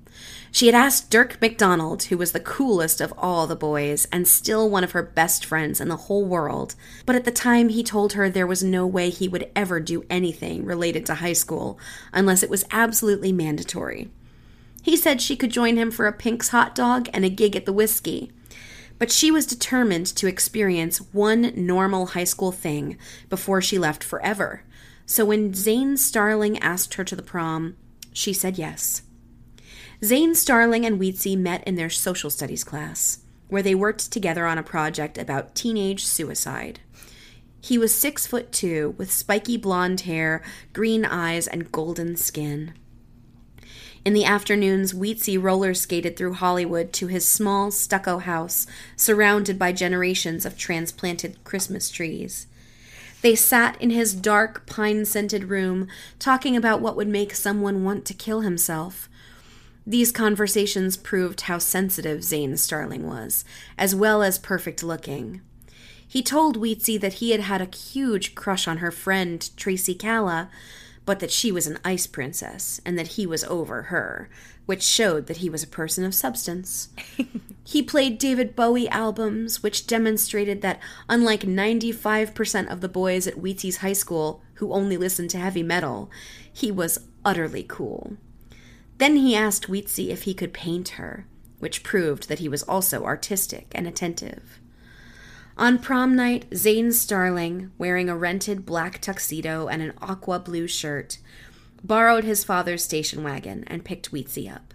She had asked Dirk McDonald, who was the coolest of all the boys and still one of her best friends in the whole world, but at the time he told her there was no way he would ever do anything related to high school unless it was absolutely mandatory. He said she could join him for a Pink's hot dog and a gig at the whiskey. But she was determined to experience one normal high school thing before she left forever. So when Zane Starling asked her to the prom, she said yes. Zane Starling and Weetzie met in their social studies class, where they worked together on a project about teenage suicide. He was six foot two, with spiky blonde hair, green eyes, and golden skin. In the afternoons, Weetzie roller skated through Hollywood to his small stucco house surrounded by generations of transplanted Christmas trees. They sat in his dark, pine scented room talking about what would make someone want to kill himself. These conversations proved how sensitive Zane Starling was, as well as perfect looking. He told Weetzie that he had had a huge crush on her friend, Tracy Calla, but that she was an ice princess and that he was over her, which showed that he was a person of substance. he played David Bowie albums, which demonstrated that, unlike 95% of the boys at Weetzie's high school who only listened to heavy metal, he was utterly cool. Then he asked Weetzie if he could paint her, which proved that he was also artistic and attentive. On prom night, Zane Starling, wearing a rented black tuxedo and an aqua blue shirt, borrowed his father's station wagon and picked Weetzie up.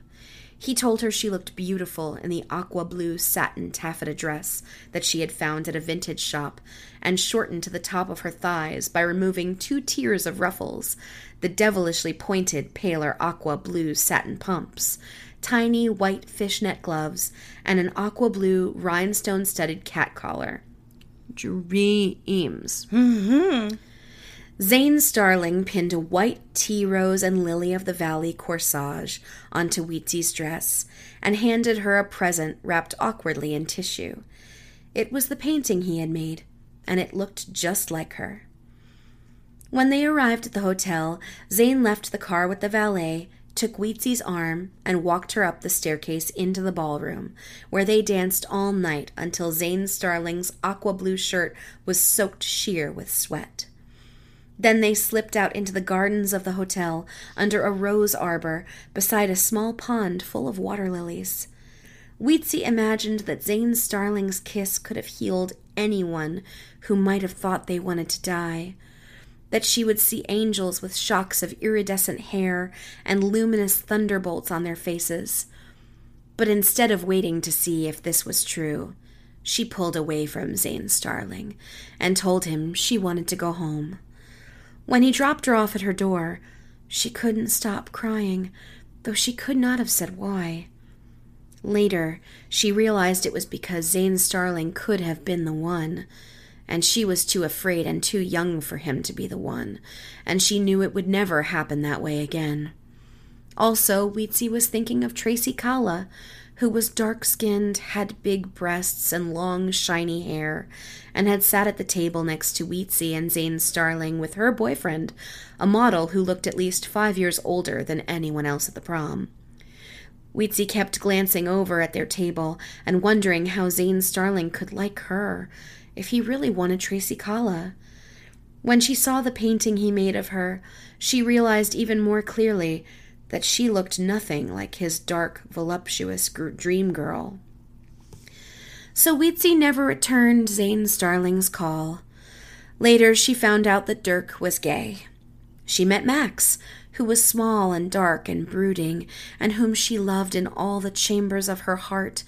He told her she looked beautiful in the aqua blue satin taffeta dress that she had found at a vintage shop and shortened to the top of her thighs by removing two tiers of ruffles, the devilishly pointed, paler aqua blue satin pumps, tiny white fishnet gloves, and an aqua blue rhinestone studded cat collar. Dreams. Mm-hmm. Zane Starling pinned a white tea rose and lily of the valley corsage onto Weetzie's dress and handed her a present wrapped awkwardly in tissue. It was the painting he had made, and it looked just like her. When they arrived at the hotel, Zane left the car with the valet, took Weetzie's arm, and walked her up the staircase into the ballroom, where they danced all night until Zane Starling's aqua blue shirt was soaked sheer with sweat. Then they slipped out into the gardens of the hotel under a rose arbor beside a small pond full of water lilies. Weetzie imagined that Zane Starling's kiss could have healed anyone who might have thought they wanted to die. That she would see angels with shocks of iridescent hair and luminous thunderbolts on their faces. But instead of waiting to see if this was true, she pulled away from Zane Starling and told him she wanted to go home. When he dropped her off at her door, she couldn't stop crying, though she could not have said why. Later, she realized it was because Zane Starling could have been the one, and she was too afraid and too young for him to be the one, and she knew it would never happen that way again. Also, Weetzie was thinking of Tracy Kala, who was dark skinned, had big breasts and long, shiny hair, and had sat at the table next to Weetzie and Zane Starling with her boyfriend, a model who looked at least five years older than anyone else at the prom. Weetzie kept glancing over at their table and wondering how Zane Starling could like her if he really wanted Tracy Kala. When she saw the painting he made of her, she realized even more clearly that she looked nothing like his dark, voluptuous dream girl. So Weetzie never returned Zane Starling's call. Later, she found out that Dirk was gay. She met Max, who was small and dark and brooding, and whom she loved in all the chambers of her heart,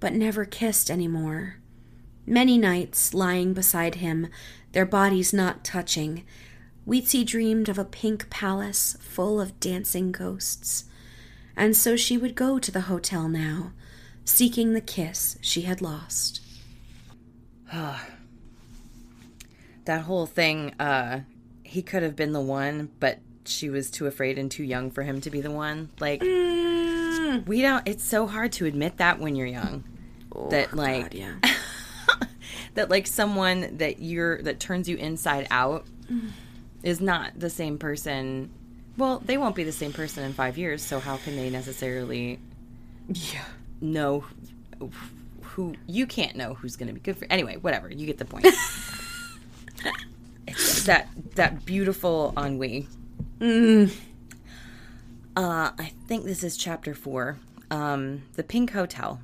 but never kissed any more. Many nights, lying beside him, their bodies not touching, Weetzie dreamed of a pink palace full of dancing ghosts. And so she would go to the hotel now, seeking the kiss she had lost. that whole thing, uh, he could have been the one, but she was too afraid and too young for him to be the one. Like, mm. we don't, it's so hard to admit that when you're young. Oh, that, like, God, yeah. that, like, someone that you're, that turns you inside out mm. is not the same person. Well, they won't be the same person in five years, so how can they necessarily. Yeah know who you can't know who's going to be good for. Anyway, whatever. You get the point. that that beautiful ennui. Mm. Uh, I think this is chapter four. Um, the Pink Hotel.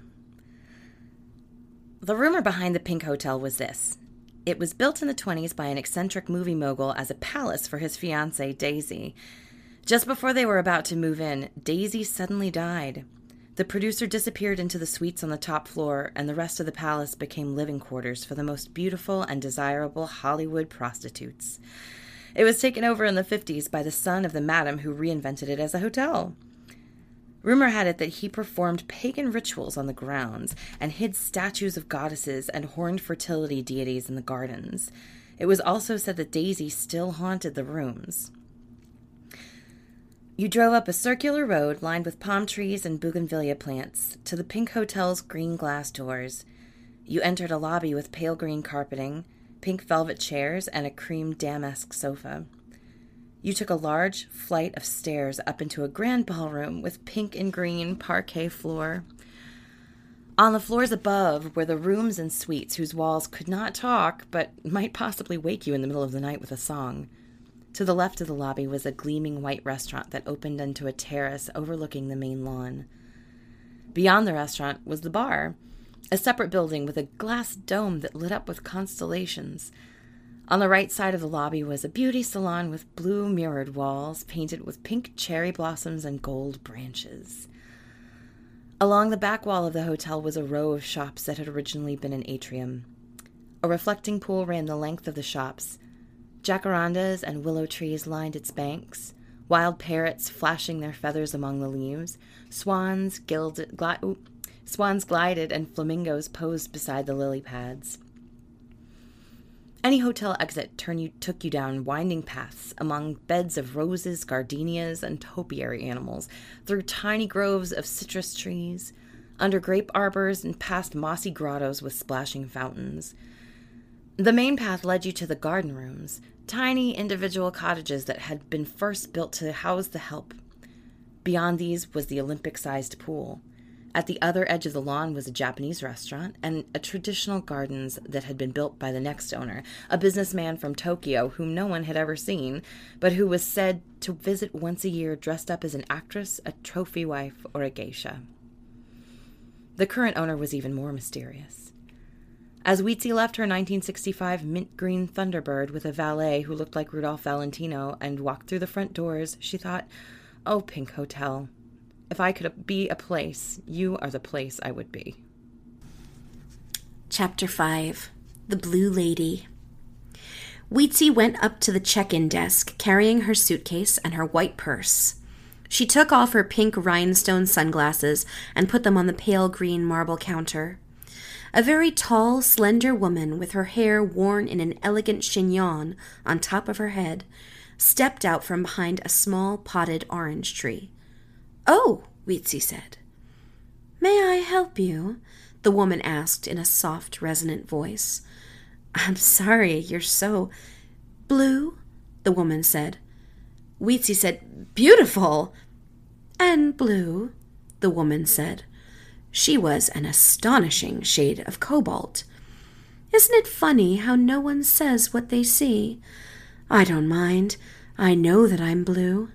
The rumor behind the Pink Hotel was this. It was built in the 20s by an eccentric movie mogul as a palace for his fiancee, Daisy. Just before they were about to move in, Daisy suddenly died. The producer disappeared into the suites on the top floor, and the rest of the palace became living quarters for the most beautiful and desirable Hollywood prostitutes. It was taken over in the 50s by the son of the madam who reinvented it as a hotel. Rumor had it that he performed pagan rituals on the grounds and hid statues of goddesses and horned fertility deities in the gardens. It was also said that Daisy still haunted the rooms. You drove up a circular road lined with palm trees and bougainvillea plants to the Pink Hotel's green glass doors. You entered a lobby with pale green carpeting, pink velvet chairs, and a cream damask sofa. You took a large flight of stairs up into a grand ballroom with pink and green parquet floor. On the floors above were the rooms and suites whose walls could not talk, but might possibly wake you in the middle of the night with a song. To the left of the lobby was a gleaming white restaurant that opened into a terrace overlooking the main lawn. Beyond the restaurant was the bar, a separate building with a glass dome that lit up with constellations. On the right side of the lobby was a beauty salon with blue mirrored walls painted with pink cherry blossoms and gold branches. Along the back wall of the hotel was a row of shops that had originally been an atrium. A reflecting pool ran the length of the shops, Jacarandas and willow trees lined its banks, wild parrots flashing their feathers among the leaves, swans, gilded, gli- swans glided, and flamingos posed beside the lily pads. Any hotel exit you, took you down winding paths among beds of roses, gardenias, and topiary animals, through tiny groves of citrus trees, under grape arbors, and past mossy grottos with splashing fountains. The main path led you to the garden rooms, tiny individual cottages that had been first built to house the help. Beyond these was the Olympic sized pool. At the other edge of the lawn was a Japanese restaurant and a traditional gardens that had been built by the next owner, a businessman from Tokyo whom no one had ever seen, but who was said to visit once a year dressed up as an actress, a trophy wife, or a geisha. The current owner was even more mysterious. As Weetzie left her 1965 mint green Thunderbird with a valet who looked like Rudolph Valentino and walked through the front doors, she thought, Oh, Pink Hotel, if I could be a place, you are the place I would be. Chapter 5 The Blue Lady. Weetzie went up to the check in desk carrying her suitcase and her white purse. She took off her pink rhinestone sunglasses and put them on the pale green marble counter. A very tall, slender woman with her hair worn in an elegant chignon on top of her head stepped out from behind a small potted orange tree. Oh, Weetzie said. May I help you? the woman asked in a soft, resonant voice. I'm sorry, you're so blue, the woman said. Weetzie said, Beautiful! And blue, the woman said. She was an astonishing shade of cobalt. Isn't it funny how no one says what they see? I don't mind. I know that I'm blue.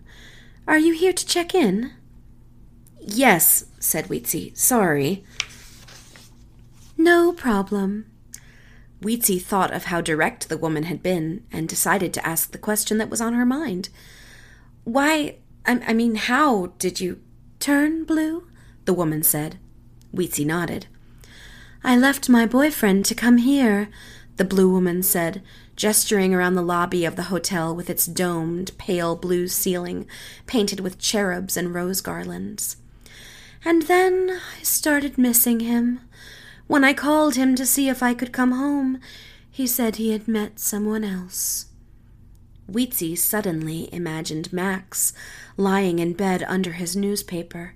Are you here to check in? Yes, said Weetzie. Sorry. No problem. Weetzie thought of how direct the woman had been and decided to ask the question that was on her mind. Why, I, I mean, how did you turn blue? The woman said. Weetzie nodded. I left my boyfriend to come here, the blue woman said, gesturing around the lobby of the hotel with its domed, pale blue ceiling painted with cherubs and rose garlands. And then I started missing him. When I called him to see if I could come home, he said he had met someone else. Weetzie suddenly imagined Max lying in bed under his newspaper.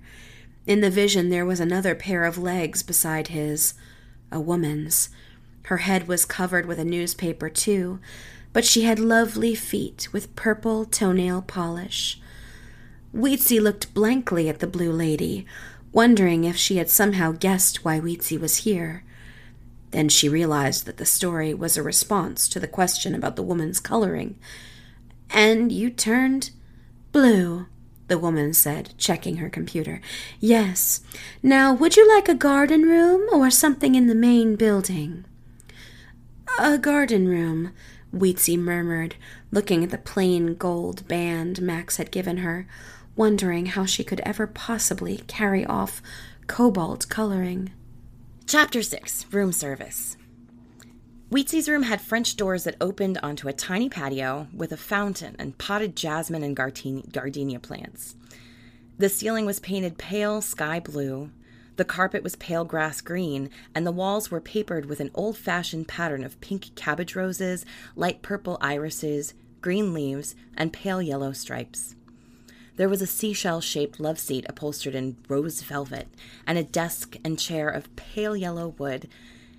In the vision, there was another pair of legs beside his, a woman's. Her head was covered with a newspaper, too, but she had lovely feet with purple toenail polish. Weetzie looked blankly at the blue lady, wondering if she had somehow guessed why Weetzie was here. Then she realized that the story was a response to the question about the woman's coloring. And you turned blue, the woman said, checking her computer. Yes. Now, would you like a garden room or something in the main building? A garden room, Weetzie murmured, looking at the plain gold band Max had given her wondering how she could ever possibly carry off cobalt coloring. Chapter 6 Room Service Weetzie's room had French doors that opened onto a tiny patio with a fountain and potted jasmine and gardenia plants. The ceiling was painted pale sky blue, the carpet was pale grass green, and the walls were papered with an old fashioned pattern of pink cabbage roses, light purple irises, green leaves, and pale yellow stripes. There was a seashell shaped love seat upholstered in rose velvet, and a desk and chair of pale yellow wood,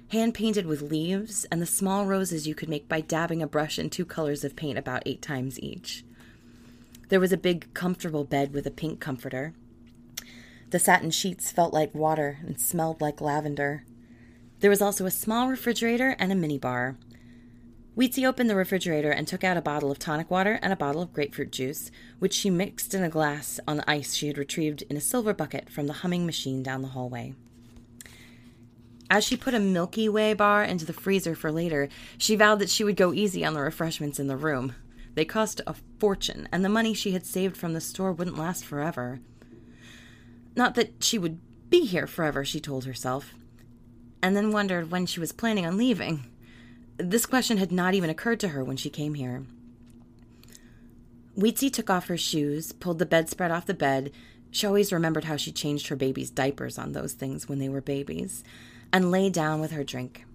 hand painted with leaves and the small roses you could make by dabbing a brush in two colors of paint about eight times each. There was a big, comfortable bed with a pink comforter. The satin sheets felt like water and smelled like lavender. There was also a small refrigerator and a mini minibar. Weetzie opened the refrigerator and took out a bottle of tonic water and a bottle of grapefruit juice, which she mixed in a glass on the ice she had retrieved in a silver bucket from the humming machine down the hallway. As she put a Milky Way bar into the freezer for later, she vowed that she would go easy on the refreshments in the room. They cost a fortune, and the money she had saved from the store wouldn't last forever. Not that she would be here forever, she told herself, and then wondered when she was planning on leaving. This question had not even occurred to her when she came here. Weetzie took off her shoes, pulled the bedspread off the bed. She always remembered how she changed her baby's diapers on those things when they were babies, and lay down with her drink.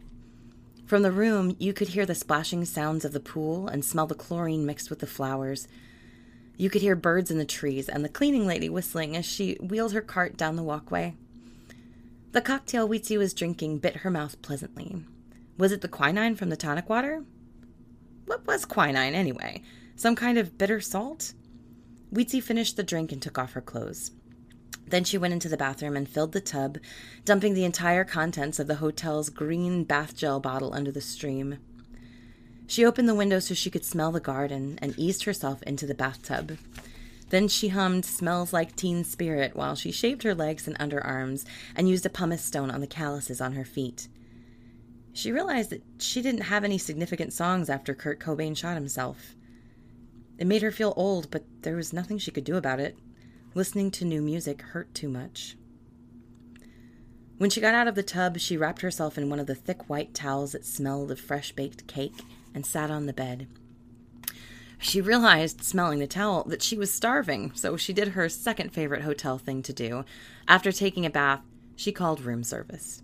From the room, you could hear the splashing sounds of the pool and smell the chlorine mixed with the flowers. You could hear birds in the trees and the cleaning lady whistling as she wheeled her cart down the walkway. The cocktail Weetzie was drinking bit her mouth pleasantly. Was it the quinine from the tonic water? What was quinine, anyway? Some kind of bitter salt? Weetzie finished the drink and took off her clothes. Then she went into the bathroom and filled the tub, dumping the entire contents of the hotel's green bath gel bottle under the stream. She opened the window so she could smell the garden and eased herself into the bathtub. Then she hummed Smells Like Teen Spirit while she shaved her legs and underarms and used a pumice stone on the calluses on her feet. She realized that she didn't have any significant songs after Kurt Cobain shot himself. It made her feel old, but there was nothing she could do about it. Listening to new music hurt too much. When she got out of the tub, she wrapped herself in one of the thick white towels that smelled of fresh baked cake and sat on the bed. She realized, smelling the towel, that she was starving, so she did her second favorite hotel thing to do. After taking a bath, she called room service.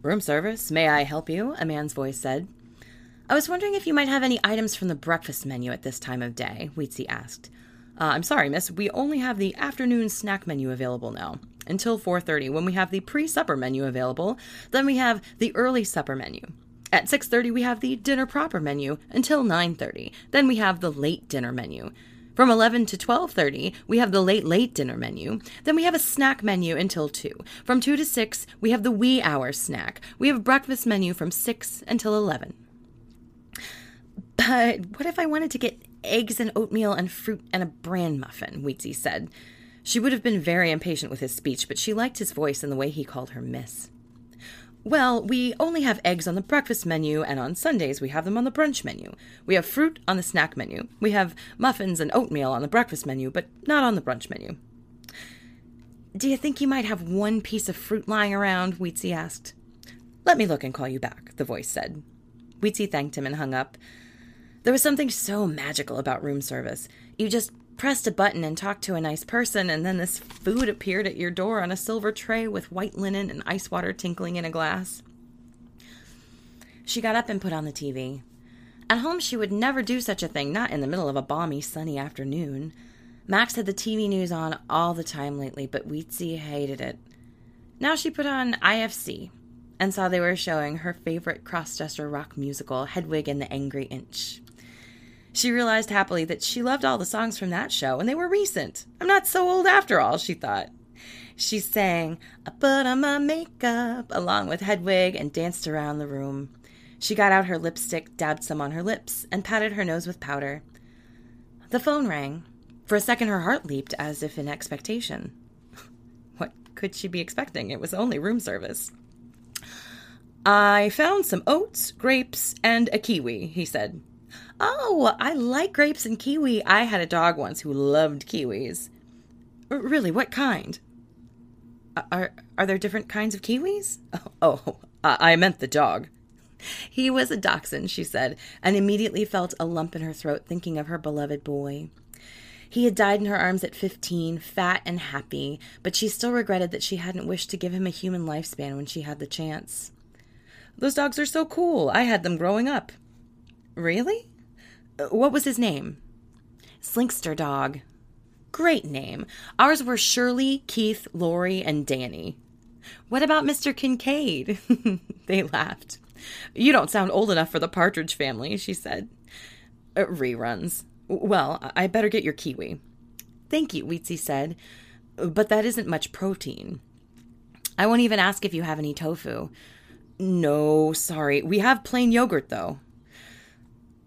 Room service, may I help you? A man's voice said. I was wondering if you might have any items from the breakfast menu at this time of day, Weetzie asked. Uh, I'm sorry, miss, we only have the afternoon snack menu available now. Until 4.30, when we have the pre-supper menu available. Then we have the early supper menu. At 6.30, we have the dinner proper menu until 9.30. Then we have the late dinner menu. From 11 to 12:30, we have the late late dinner menu. Then we have a snack menu until 2. From 2 to 6, we have the wee hour snack. We have breakfast menu from 6 until 11. But what if I wanted to get eggs and oatmeal and fruit and a bran muffin? Weetzie said. She would have been very impatient with his speech, but she liked his voice and the way he called her miss. Well, we only have eggs on the breakfast menu, and on Sundays we have them on the brunch menu. We have fruit on the snack menu. We have muffins and oatmeal on the breakfast menu, but not on the brunch menu. Do you think you might have one piece of fruit lying around? Weetzie asked. Let me look and call you back, the voice said. Weetzie thanked him and hung up. There was something so magical about room service. You just pressed a button and talked to a nice person, and then this food appeared at your door on a silver tray with white linen and ice water tinkling in a glass. She got up and put on the TV. At home, she would never do such a thing, not in the middle of a balmy, sunny afternoon. Max had the TV news on all the time lately, but Weetzie hated it. Now she put on IFC and saw they were showing her favorite crossdresser rock musical, Hedwig and the Angry Inch. She realized happily that she loved all the songs from that show, and they were recent. I'm not so old after all, she thought. She sang, I put on my makeup, along with Hedwig, and danced around the room. She got out her lipstick, dabbed some on her lips, and patted her nose with powder. The phone rang. For a second, her heart leaped as if in expectation. What could she be expecting? It was only room service. I found some oats, grapes, and a kiwi, he said. Oh, I like grapes and kiwi. I had a dog once who loved kiwis. Really, what kind? Are are there different kinds of kiwis? Oh, oh I meant the dog. He was a dachshund, she said, and immediately felt a lump in her throat thinking of her beloved boy. He had died in her arms at 15, fat and happy, but she still regretted that she hadn't wished to give him a human lifespan when she had the chance. Those dogs are so cool. I had them growing up. Really? What was his name? Slinkster Dog. Great name. Ours were Shirley, Keith, Lori, and Danny. What about Mr. Kincaid? they laughed. You don't sound old enough for the Partridge family, she said. Uh, reruns. Well, I better get your kiwi. Thank you, Weetzie said, but that isn't much protein. I won't even ask if you have any tofu. No, sorry. We have plain yogurt, though.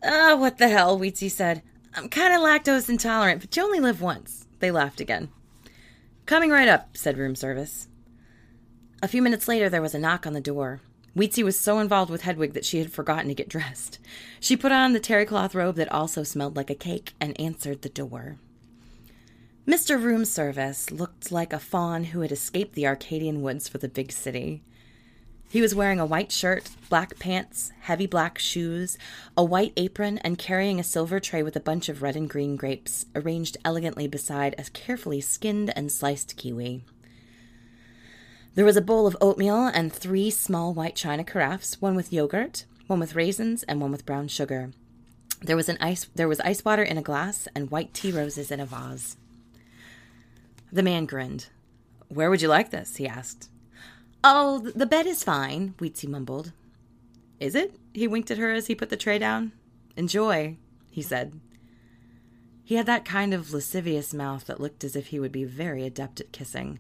Oh, what the hell, Weetzie said. I'm kind of lactose intolerant, but you only live once. They laughed again. Coming right up, said room service. A few minutes later, there was a knock on the door. Weetzie was so involved with Hedwig that she had forgotten to get dressed. She put on the terry cloth robe that also smelled like a cake and answered the door. Mr. Room Service looked like a faun who had escaped the Arcadian woods for the big city. He was wearing a white shirt, black pants, heavy black shoes, a white apron, and carrying a silver tray with a bunch of red and green grapes, arranged elegantly beside a carefully skinned and sliced kiwi. There was a bowl of oatmeal and three small white china carafes, one with yogurt, one with raisins, and one with brown sugar. There was an ice there was ice water in a glass and white tea roses in a vase. The man grinned. Where would you like this? he asked. Oh, the bed is fine, Weetzie mumbled. Is it? He winked at her as he put the tray down. Enjoy, he said. He had that kind of lascivious mouth that looked as if he would be very adept at kissing.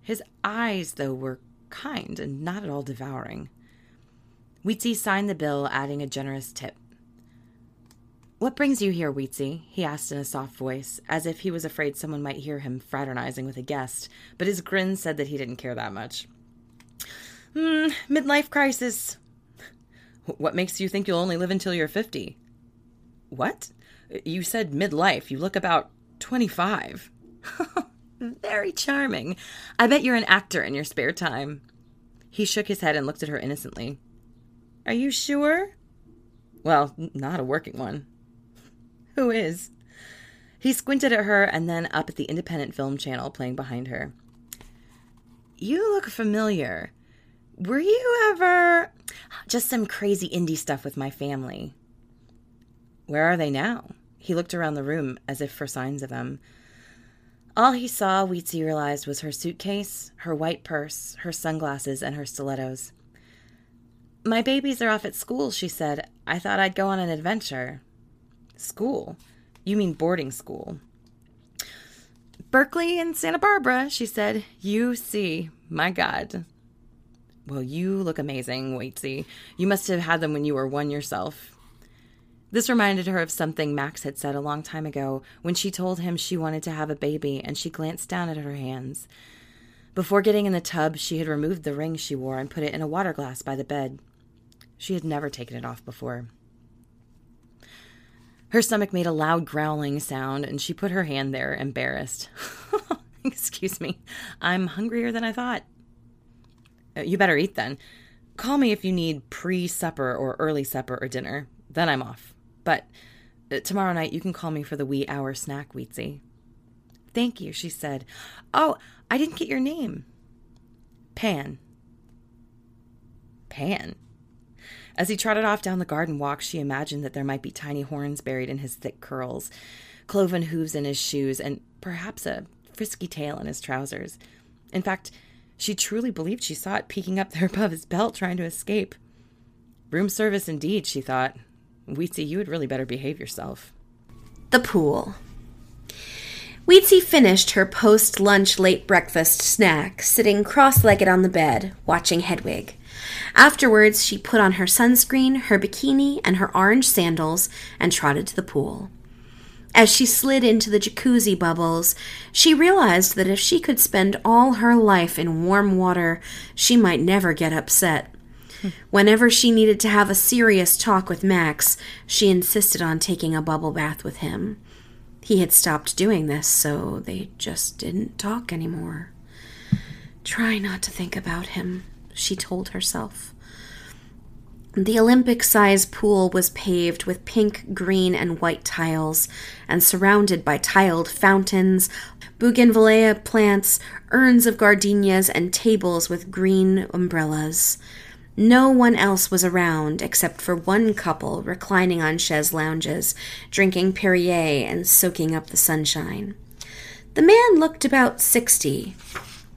His eyes, though, were kind and not at all devouring. Weetzie signed the bill, adding a generous tip. What brings you here, Weetzie? he asked in a soft voice, as if he was afraid someone might hear him fraternizing with a guest, but his grin said that he didn't care that much. Hmm, midlife crisis. What makes you think you'll only live until you're 50? What? You said midlife. You look about 25. Very charming. I bet you're an actor in your spare time. He shook his head and looked at her innocently. Are you sure? Well, not a working one. Who is? He squinted at her and then up at the independent film channel playing behind her. You look familiar. Were you ever just some crazy indie stuff with my family? Where are they now? He looked around the room as if for signs of them. All he saw, Weetzie realized, was her suitcase, her white purse, her sunglasses, and her stilettos. My babies are off at school, she said. I thought I'd go on an adventure. School? You mean boarding school? Berkeley and Santa Barbara, she said. You see. My God. Well, you look amazing, Weetzie. You must have had them when you were one yourself. This reminded her of something Max had said a long time ago when she told him she wanted to have a baby and she glanced down at her hands. Before getting in the tub, she had removed the ring she wore and put it in a water glass by the bed. She had never taken it off before. Her stomach made a loud growling sound, and she put her hand there, embarrassed. Excuse me, I'm hungrier than I thought. Uh, you better eat then. Call me if you need pre supper or early supper or dinner. Then I'm off. But uh, tomorrow night you can call me for the wee hour snack, Weetzie. Thank you, she said. Oh, I didn't get your name. Pan. Pan. As he trotted off down the garden walk, she imagined that there might be tiny horns buried in his thick curls, cloven hooves in his shoes, and perhaps a frisky tail in his trousers. In fact, she truly believed she saw it peeking up there above his belt, trying to escape. Room service indeed, she thought. Weetzie, you had really better behave yourself. The pool. Weetzie finished her post lunch late breakfast snack, sitting cross legged on the bed, watching Hedwig. Afterwards, she put on her sunscreen, her bikini, and her orange sandals and trotted to the pool. As she slid into the jacuzzi bubbles, she realized that if she could spend all her life in warm water, she might never get upset. Whenever she needed to have a serious talk with Max, she insisted on taking a bubble bath with him. He had stopped doing this, so they just didn't talk anymore. Try not to think about him, she told herself. The Olympic size pool was paved with pink, green, and white tiles and surrounded by tiled fountains, bougainvillea plants, urns of gardenias, and tables with green umbrellas. No one else was around except for one couple reclining on chaise lounges, drinking Perrier and soaking up the sunshine. The man looked about sixty,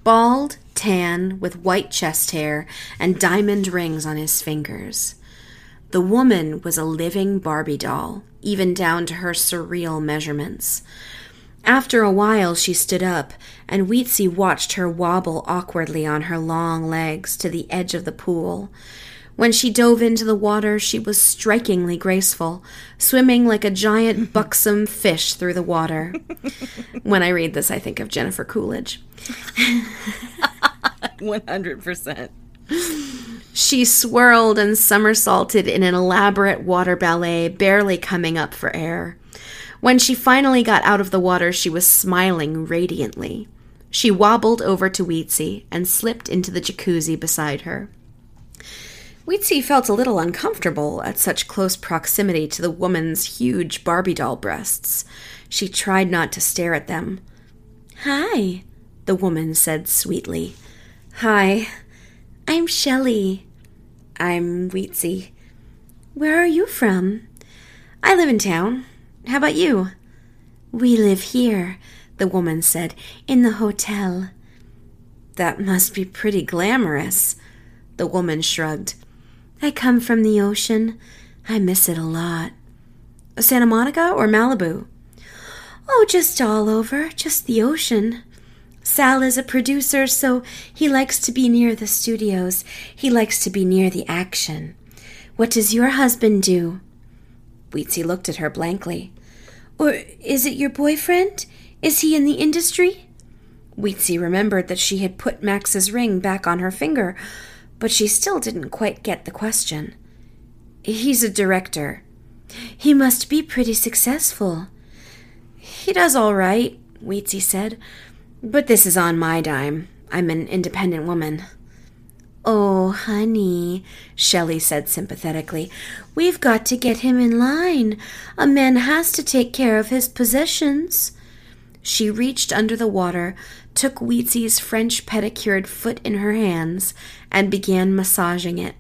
bald, tan, with white chest hair and diamond rings on his fingers. The woman was a living Barbie doll, even down to her surreal measurements. After a while, she stood up, and Weetzie watched her wobble awkwardly on her long legs to the edge of the pool. When she dove into the water, she was strikingly graceful, swimming like a giant buxom fish through the water. when I read this, I think of Jennifer Coolidge. 100%. She swirled and somersaulted in an elaborate water ballet, barely coming up for air. When she finally got out of the water, she was smiling radiantly. She wobbled over to Weetzie and slipped into the jacuzzi beside her. Weetzie felt a little uncomfortable at such close proximity to the woman's huge Barbie doll breasts. She tried not to stare at them. Hi, the woman said sweetly. Hi, I'm Shelley. I'm Weetzie. Where are you from? I live in town. How about you? We live here, the woman said, in the hotel. That must be pretty glamorous. The woman shrugged. I come from the ocean. I miss it a lot. Santa Monica or Malibu? Oh, just all over, just the ocean. Sal is a producer, so he likes to be near the studios. He likes to be near the action. What does your husband do? Weetzie looked at her blankly. Or is it your boyfriend? Is he in the industry? Weetzie remembered that she had put Max's ring back on her finger, but she still didn't quite get the question. He's a director. He must be pretty successful. He does all right, Weetzie said, but this is on my dime. I'm an independent woman. Oh, honey, Shelley said sympathetically, we've got to get him in line. A man has to take care of his possessions. She reached under the water, took Weetzie's French pedicured foot in her hands, and began massaging it.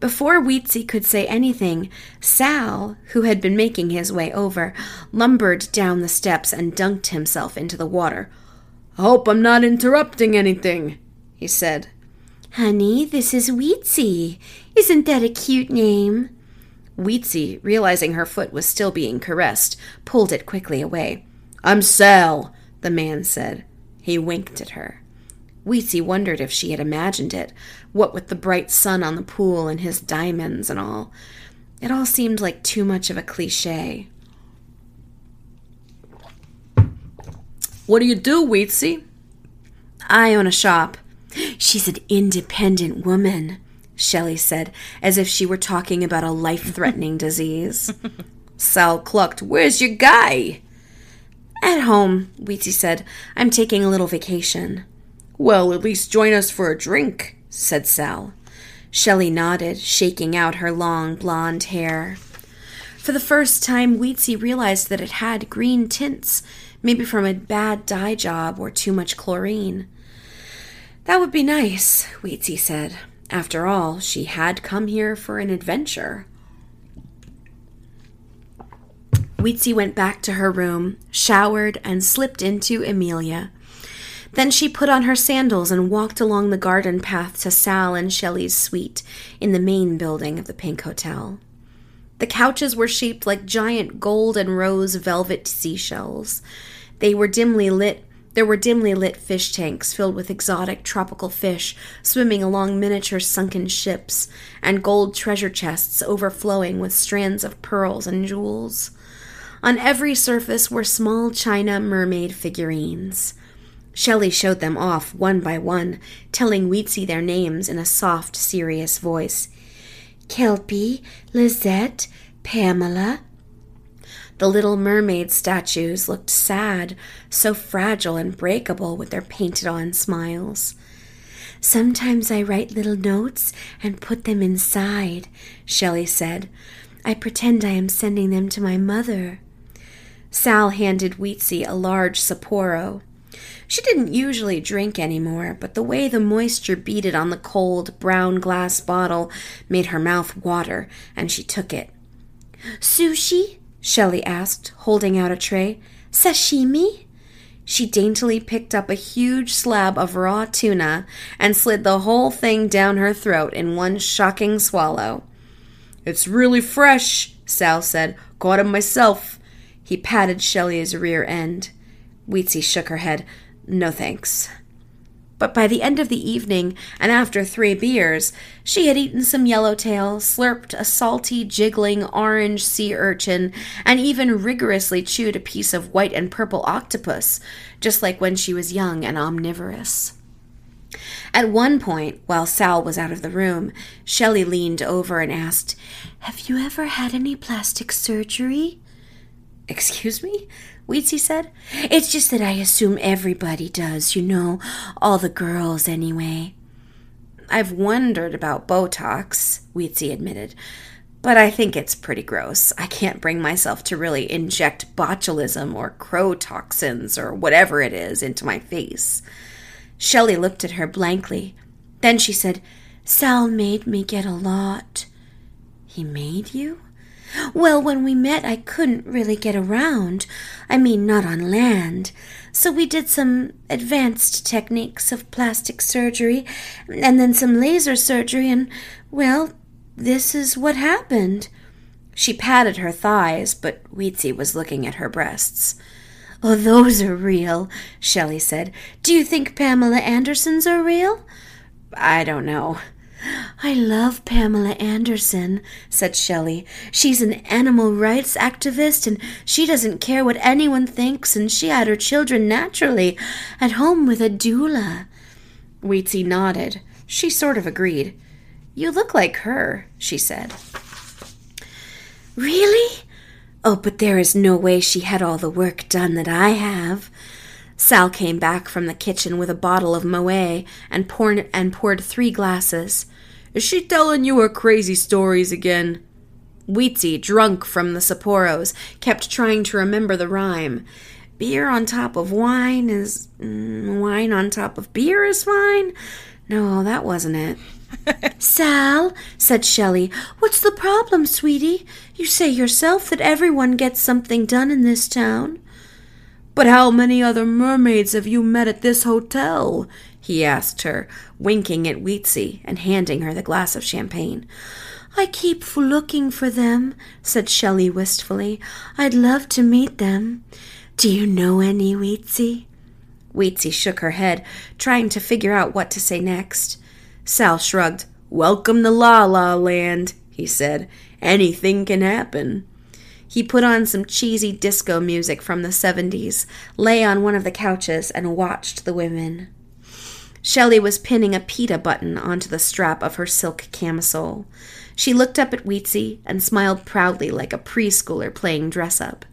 Before Weetzie could say anything, Sal, who had been making his way over, lumbered down the steps and dunked himself into the water. I hope I'm not interrupting anything, he said. Honey, this is Weetzie. Isn't that a cute name? Weetzie, realizing her foot was still being caressed, pulled it quickly away. I'm Sal, the man said. He winked at her. Weetzie wondered if she had imagined it, what with the bright sun on the pool and his diamonds and all. It all seemed like too much of a cliche. What do you do, Weetzie? I own a shop. She's an independent woman, Shelley said, as if she were talking about a life threatening disease. Sal clucked, Where's your guy? At home, Weetzie said. I'm taking a little vacation. Well, at least join us for a drink, said Sal. Shelley nodded, shaking out her long blonde hair. For the first time, Weetzie realized that it had green tints, maybe from a bad dye job or too much chlorine. That would be nice, Weetzie said. After all, she had come here for an adventure. Weetzie went back to her room, showered, and slipped into Emilia. Then she put on her sandals and walked along the garden path to Sal and Shelley's suite in the main building of the Pink Hotel. The couches were shaped like giant gold and rose velvet seashells. They were dimly lit. There were dimly lit fish tanks filled with exotic tropical fish swimming along miniature sunken ships, and gold treasure chests overflowing with strands of pearls and jewels. On every surface were small china mermaid figurines. Shelley showed them off one by one, telling Weetzie their names in a soft, serious voice. Kelpie, Lizette, Pamela. The little mermaid statues looked sad, so fragile and breakable with their painted on smiles. Sometimes I write little notes and put them inside, Shelley said. I pretend I am sending them to my mother. Sal handed Weetzie a large Sapporo. She didn't usually drink any more, but the way the moisture beaded on the cold, brown glass bottle made her mouth water, and she took it. Sushi? Shelley asked, holding out a tray. Sashimi? She daintily picked up a huge slab of raw tuna and slid the whole thing down her throat in one shocking swallow. It's really fresh, Sal said. Caught him myself. He patted Shelley's rear end. Weetzie shook her head. No thanks. But by the end of the evening, and after three beers, she had eaten some yellowtail, slurped a salty, jiggling orange sea urchin, and even rigorously chewed a piece of white and purple octopus, just like when she was young and omnivorous. At one point, while Sal was out of the room, Shelley leaned over and asked, Have you ever had any plastic surgery? Excuse me? Weetzie said. It's just that I assume everybody does, you know, all the girls anyway. I've wondered about Botox, Weetzie admitted, but I think it's pretty gross. I can't bring myself to really inject botulism or crow toxins or whatever it is into my face. Shelley looked at her blankly. Then she said, Sal made me get a lot. He made you? Well, when we met, I couldn't really get around. I mean, not on land. So we did some advanced techniques of plastic surgery, and then some laser surgery, and, well, this is what happened. She patted her thighs, but Weetzie was looking at her breasts. Oh, those are real, Shelley said. Do you think Pamela Anderson's are real? I don't know. I love Pamela Anderson, said Shelley. She's an animal rights activist and she doesn't care what anyone thinks, and she had her children naturally at home with a doula. Weetzie nodded. She sort of agreed. You look like her, she said. Really? Oh, but there is no way she had all the work done that I have. Sal came back from the kitchen with a bottle of Moet and poured, and poured three glasses. Is she telling you her crazy stories again? Weetzie, drunk from the Sapporos, kept trying to remember the rhyme. Beer on top of wine is. Mm, wine on top of beer is fine? No, that wasn't it. Sal, said Shelley, what's the problem, sweetie? You say yourself that everyone gets something done in this town. But how many other mermaids have you met at this hotel? He asked her, winking at Weetzie and handing her the glass of champagne. I keep looking for them, said Shelley wistfully. I'd love to meet them. Do you know any, Weetzie? Weetzie shook her head, trying to figure out what to say next. Sal shrugged. Welcome to La La Land, he said. Anything can happen. He put on some cheesy disco music from the 70s, lay on one of the couches, and watched the women. Shelley was pinning a PETA button onto the strap of her silk camisole. She looked up at Weetzie and smiled proudly like a preschooler playing dress up.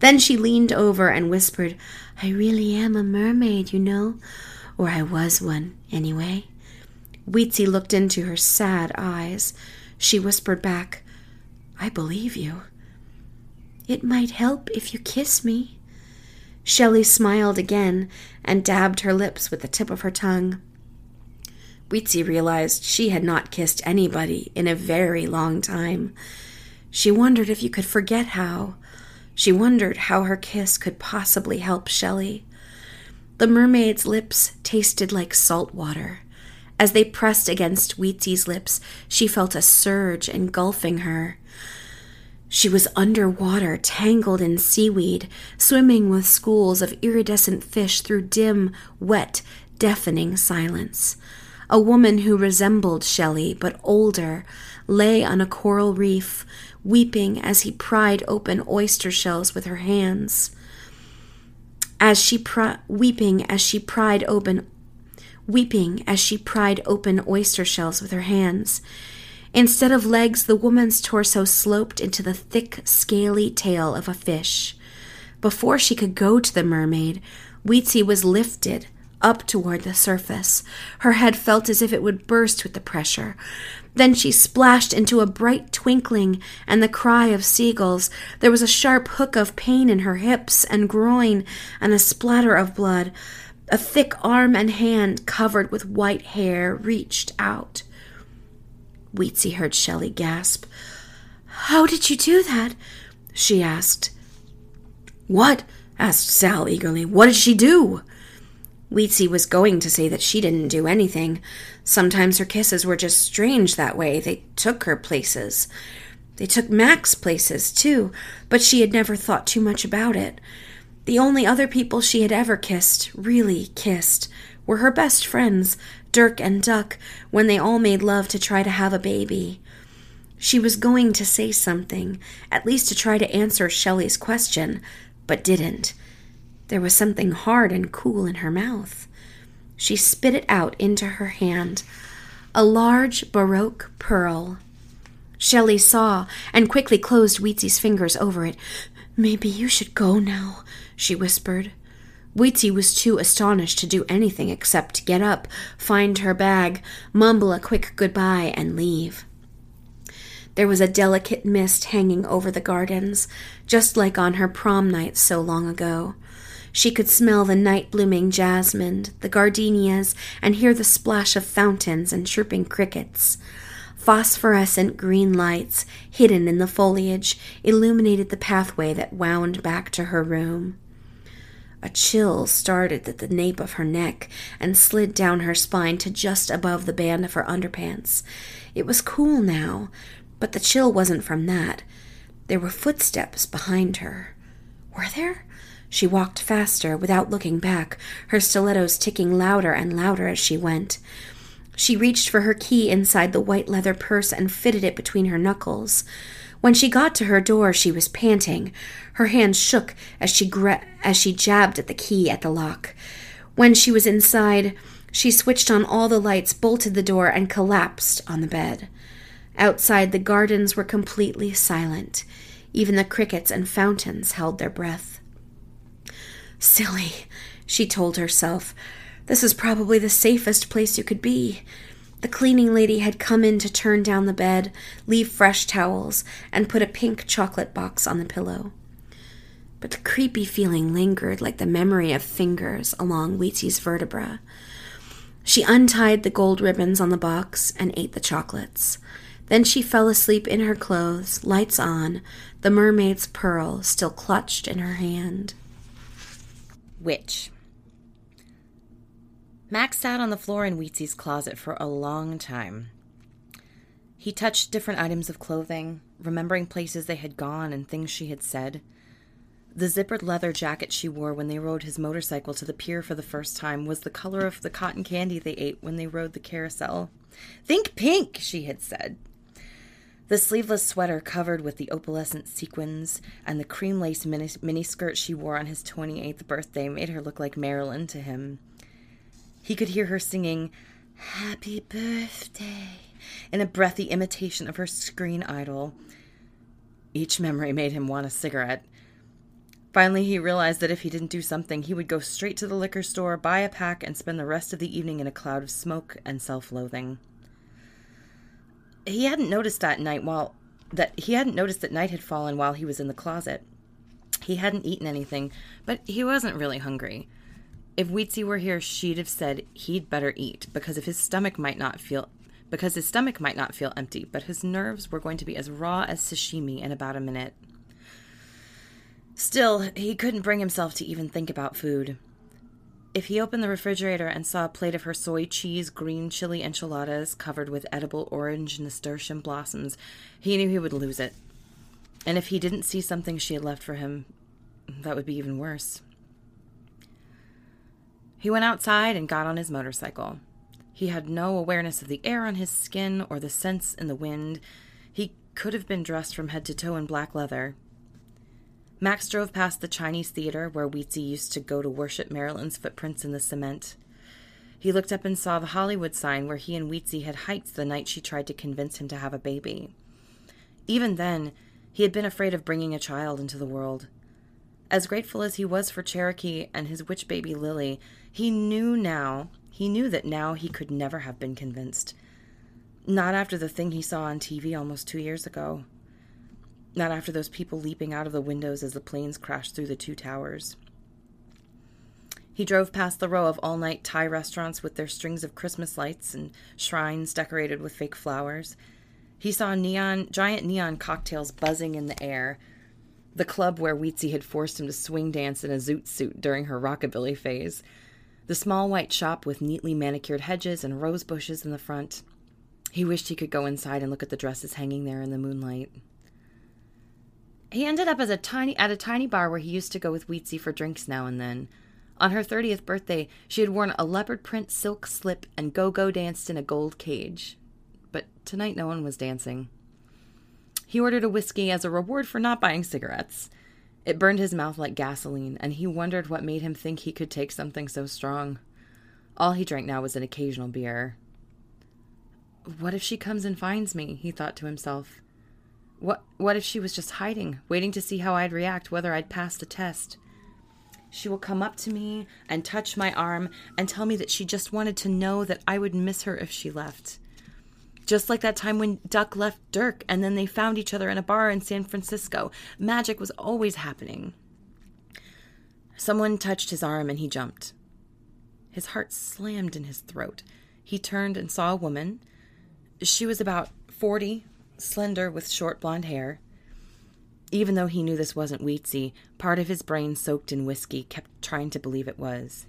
Then she leaned over and whispered, I really am a mermaid, you know. Or I was one, anyway. Weetzie looked into her sad eyes. She whispered back, I believe you. It might help if you kiss me. Shelley smiled again and dabbed her lips with the tip of her tongue. Weetzie realized she had not kissed anybody in a very long time. She wondered if you could forget how. She wondered how her kiss could possibly help Shelley. The mermaid's lips tasted like salt water. As they pressed against Weetzie's lips, she felt a surge engulfing her. She was underwater, tangled in seaweed, swimming with schools of iridescent fish through dim, wet, deafening silence. A woman who resembled Shelley, but older, lay on a coral reef, weeping as he pried open oyster shells with her hands. As she pri- weeping as she pried open weeping as she pried open oyster shells with her hands. Instead of legs, the woman's torso sloped into the thick, scaly tail of a fish. Before she could go to the mermaid, Weetzie was lifted up toward the surface. Her head felt as if it would burst with the pressure. Then she splashed into a bright twinkling and the cry of seagulls. There was a sharp hook of pain in her hips and groin and a splatter of blood. A thick arm and hand covered with white hair reached out. Weetzie heard Shelley gasp. How did you do that? she asked. What? asked Sal eagerly. What did she do? Weetzie was going to say that she didn't do anything. Sometimes her kisses were just strange that way. They took her places. They took Max places, too, but she had never thought too much about it. The only other people she had ever kissed, really kissed, were her best friends, Dirk and Duck, when they all made love to try to have a baby. She was going to say something, at least to try to answer Shelley's question, but didn't. There was something hard and cool in her mouth. She spit it out into her hand a large Baroque pearl. Shelley saw and quickly closed Weetzie's fingers over it. Maybe you should go now, she whispered. Weetzie was too astonished to do anything except get up, find her bag, mumble a quick goodbye, and leave. There was a delicate mist hanging over the gardens, just like on her prom night so long ago. She could smell the night blooming jasmine, the gardenias, and hear the splash of fountains and chirping crickets. Phosphorescent green lights, hidden in the foliage, illuminated the pathway that wound back to her room. A chill started at the nape of her neck and slid down her spine to just above the band of her underpants. It was cool now, but the chill wasn't from that. There were footsteps behind her. Were there? She walked faster without looking back, her stilettos ticking louder and louder as she went. She reached for her key inside the white leather purse and fitted it between her knuckles. When she got to her door, she was panting. Her hands shook as she gra- as she jabbed at the key at the lock. When she was inside, she switched on all the lights, bolted the door, and collapsed on the bed. Outside, the gardens were completely silent. Even the crickets and fountains held their breath. Silly, she told herself. This is probably the safest place you could be. The cleaning lady had come in to turn down the bed, leave fresh towels, and put a pink chocolate box on the pillow. But the creepy feeling lingered like the memory of fingers along Weetzie's vertebra. She untied the gold ribbons on the box and ate the chocolates. Then she fell asleep in her clothes, lights on, the mermaid's pearl still clutched in her hand. Witch. Max sat on the floor in Weetzie's closet for a long time. He touched different items of clothing, remembering places they had gone and things she had said. The zippered leather jacket she wore when they rode his motorcycle to the pier for the first time was the color of the cotton candy they ate when they rode the carousel. Think pink, she had said. The sleeveless sweater covered with the opalescent sequins and the cream lace mini- miniskirt she wore on his 28th birthday made her look like Marilyn to him. He could hear her singing, Happy Birthday, in a breathy imitation of her screen idol. Each memory made him want a cigarette. Finally, he realized that if he didn't do something, he would go straight to the liquor store, buy a pack, and spend the rest of the evening in a cloud of smoke and self loathing. He hadn't noticed that night while that he hadn't noticed that night had fallen while he was in the closet. He hadn't eaten anything, but he wasn't really hungry. If Weetzie were here, she'd have said he'd better eat because if his stomach might not feel because his stomach might not feel empty, but his nerves were going to be as raw as sashimi in about a minute. Still, he couldn't bring himself to even think about food. If he opened the refrigerator and saw a plate of her soy cheese green chili enchiladas covered with edible orange nasturtium blossoms, he knew he would lose it. And if he didn't see something she had left for him, that would be even worse. He went outside and got on his motorcycle. He had no awareness of the air on his skin or the scents in the wind. He could have been dressed from head to toe in black leather. Max drove past the Chinese theater where Weetzie used to go to worship Marilyn's footprints in the cement. He looked up and saw the Hollywood sign where he and Weetzie had hiked the night she tried to convince him to have a baby. Even then, he had been afraid of bringing a child into the world. As grateful as he was for Cherokee and his witch baby Lily, he knew now he knew that now he could never have been convinced. Not after the thing he saw on TV almost two years ago. Not after those people leaping out of the windows as the planes crashed through the two towers. He drove past the row of all night Thai restaurants with their strings of Christmas lights and shrines decorated with fake flowers. He saw neon, giant neon cocktails buzzing in the air. The club where Weetzie had forced him to swing dance in a zoot suit during her rockabilly phase the small white shop with neatly manicured hedges and rose bushes in the front. He wished he could go inside and look at the dresses hanging there in the moonlight. He ended up as a tiny at a tiny bar where he used to go with Weetzie for drinks now and then. On her 30th birthday, she had worn a leopard print silk slip and go-go danced in a gold cage. But tonight no one was dancing. He ordered a whiskey as a reward for not buying cigarettes. It burned his mouth like gasoline, and he wondered what made him think he could take something so strong. All he drank now was an occasional beer. What if she comes and finds me? he thought to himself. What what if she was just hiding, waiting to see how I'd react, whether I'd pass the test? She will come up to me and touch my arm and tell me that she just wanted to know that I would miss her if she left. Just like that time when Duck left Dirk and then they found each other in a bar in San Francisco. Magic was always happening. Someone touched his arm and he jumped. His heart slammed in his throat. He turned and saw a woman. She was about 40, slender with short blonde hair. Even though he knew this wasn't Weetzie, part of his brain soaked in whiskey kept trying to believe it was.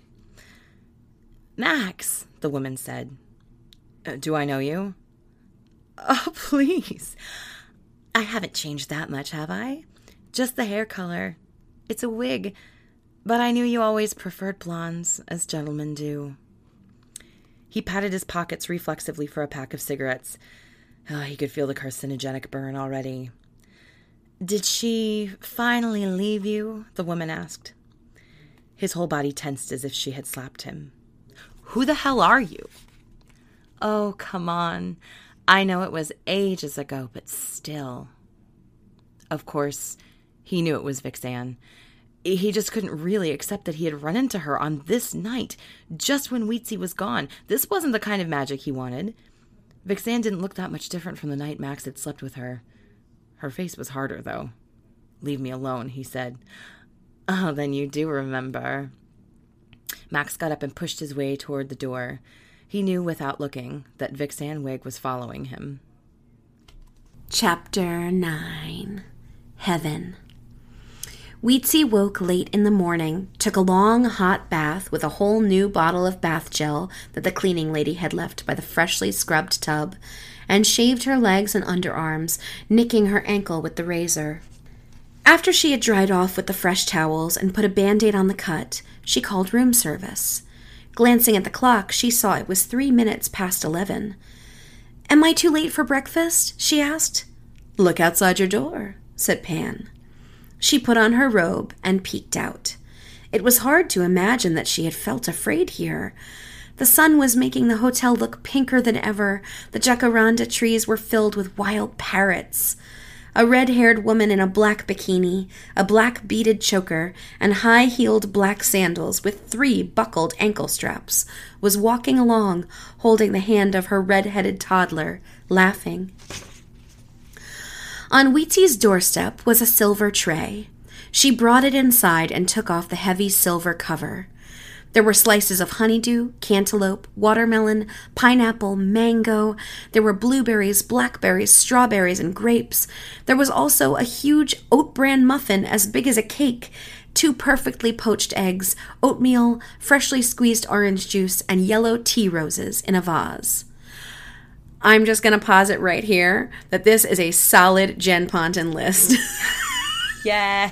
Max, the woman said. Uh, do I know you? Oh, please. I haven't changed that much, have I? Just the hair color. It's a wig, but I knew you always preferred blondes, as gentlemen do. He patted his pockets reflexively for a pack of cigarettes. Oh, he could feel the carcinogenic burn already. Did she finally leave you? the woman asked. His whole body tensed as if she had slapped him. Who the hell are you? Oh, come on. I know it was ages ago, but still. Of course, he knew it was Vixen. He just couldn't really accept that he had run into her on this night, just when Weetzie was gone. This wasn't the kind of magic he wanted. Vixen didn't look that much different from the night Max had slept with her. Her face was harder, though. Leave me alone, he said. Oh, then you do remember. Max got up and pushed his way toward the door. He knew without looking that Vixen Wig was following him. Chapter 9 Heaven Weetzie woke late in the morning, took a long hot bath with a whole new bottle of bath gel that the cleaning lady had left by the freshly scrubbed tub, and shaved her legs and underarms, nicking her ankle with the razor. After she had dried off with the fresh towels and put a band aid on the cut, she called room service. Glancing at the clock, she saw it was three minutes past eleven. Am I too late for breakfast? she asked. Look outside your door, said Pan. She put on her robe and peeked out. It was hard to imagine that she had felt afraid here. The sun was making the hotel look pinker than ever. The jacaranda trees were filled with wild parrots. A red haired woman in a black bikini, a black beaded choker, and high heeled black sandals with three buckled ankle straps was walking along, holding the hand of her red headed toddler, laughing. On Weetzie's doorstep was a silver tray. She brought it inside and took off the heavy silver cover. There were slices of honeydew, cantaloupe, watermelon, pineapple, mango. There were blueberries, blackberries, strawberries, and grapes. There was also a huge oat bran muffin as big as a cake, two perfectly poached eggs, oatmeal, freshly squeezed orange juice, and yellow tea roses in a vase. I'm just going to pause it right here that this is a solid Jen Ponton list. Yeah.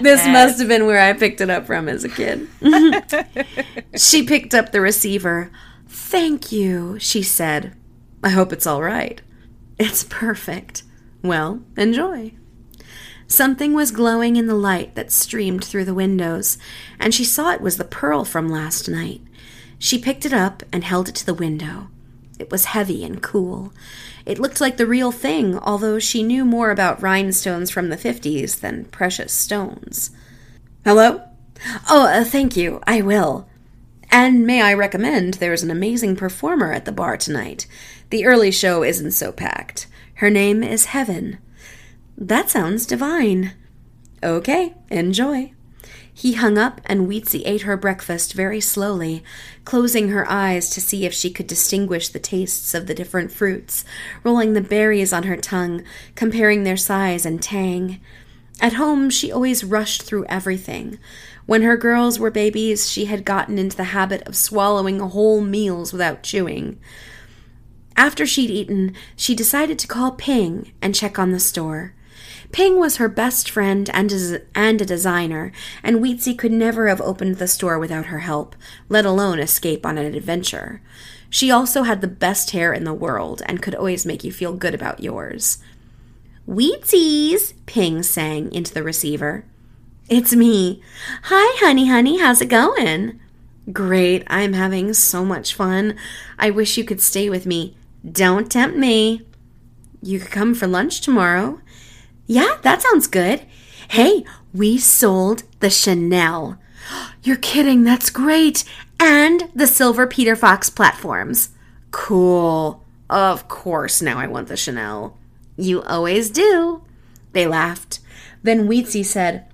this must have been where I picked it up from as a kid. she picked up the receiver. Thank you, she said. I hope it's all right. It's perfect. Well, enjoy. Something was glowing in the light that streamed through the windows, and she saw it was the pearl from last night. She picked it up and held it to the window. It was heavy and cool. It looked like the real thing, although she knew more about rhinestones from the 50s than precious stones. Hello? Oh, uh, thank you. I will. And may I recommend there's an amazing performer at the bar tonight. The early show isn't so packed. Her name is Heaven. That sounds divine. Okay, enjoy. He hung up, and Weetzie ate her breakfast very slowly, closing her eyes to see if she could distinguish the tastes of the different fruits, rolling the berries on her tongue, comparing their size and tang. At home, she always rushed through everything. When her girls were babies, she had gotten into the habit of swallowing whole meals without chewing. After she'd eaten, she decided to call Ping and check on the store. Ping was her best friend and, and a designer, and Weetzie could never have opened the store without her help, let alone escape on an adventure. She also had the best hair in the world and could always make you feel good about yours. Weetzie, Ping sang into the receiver. It's me. Hi, honey, honey, how's it going? Great, I'm having so much fun. I wish you could stay with me. Don't tempt me. You could come for lunch tomorrow. Yeah, that sounds good. Hey, we sold the Chanel. You're kidding, that's great. And the silver Peter Fox platforms. Cool. Of course, now I want the Chanel. You always do. They laughed. Then Weetzie said,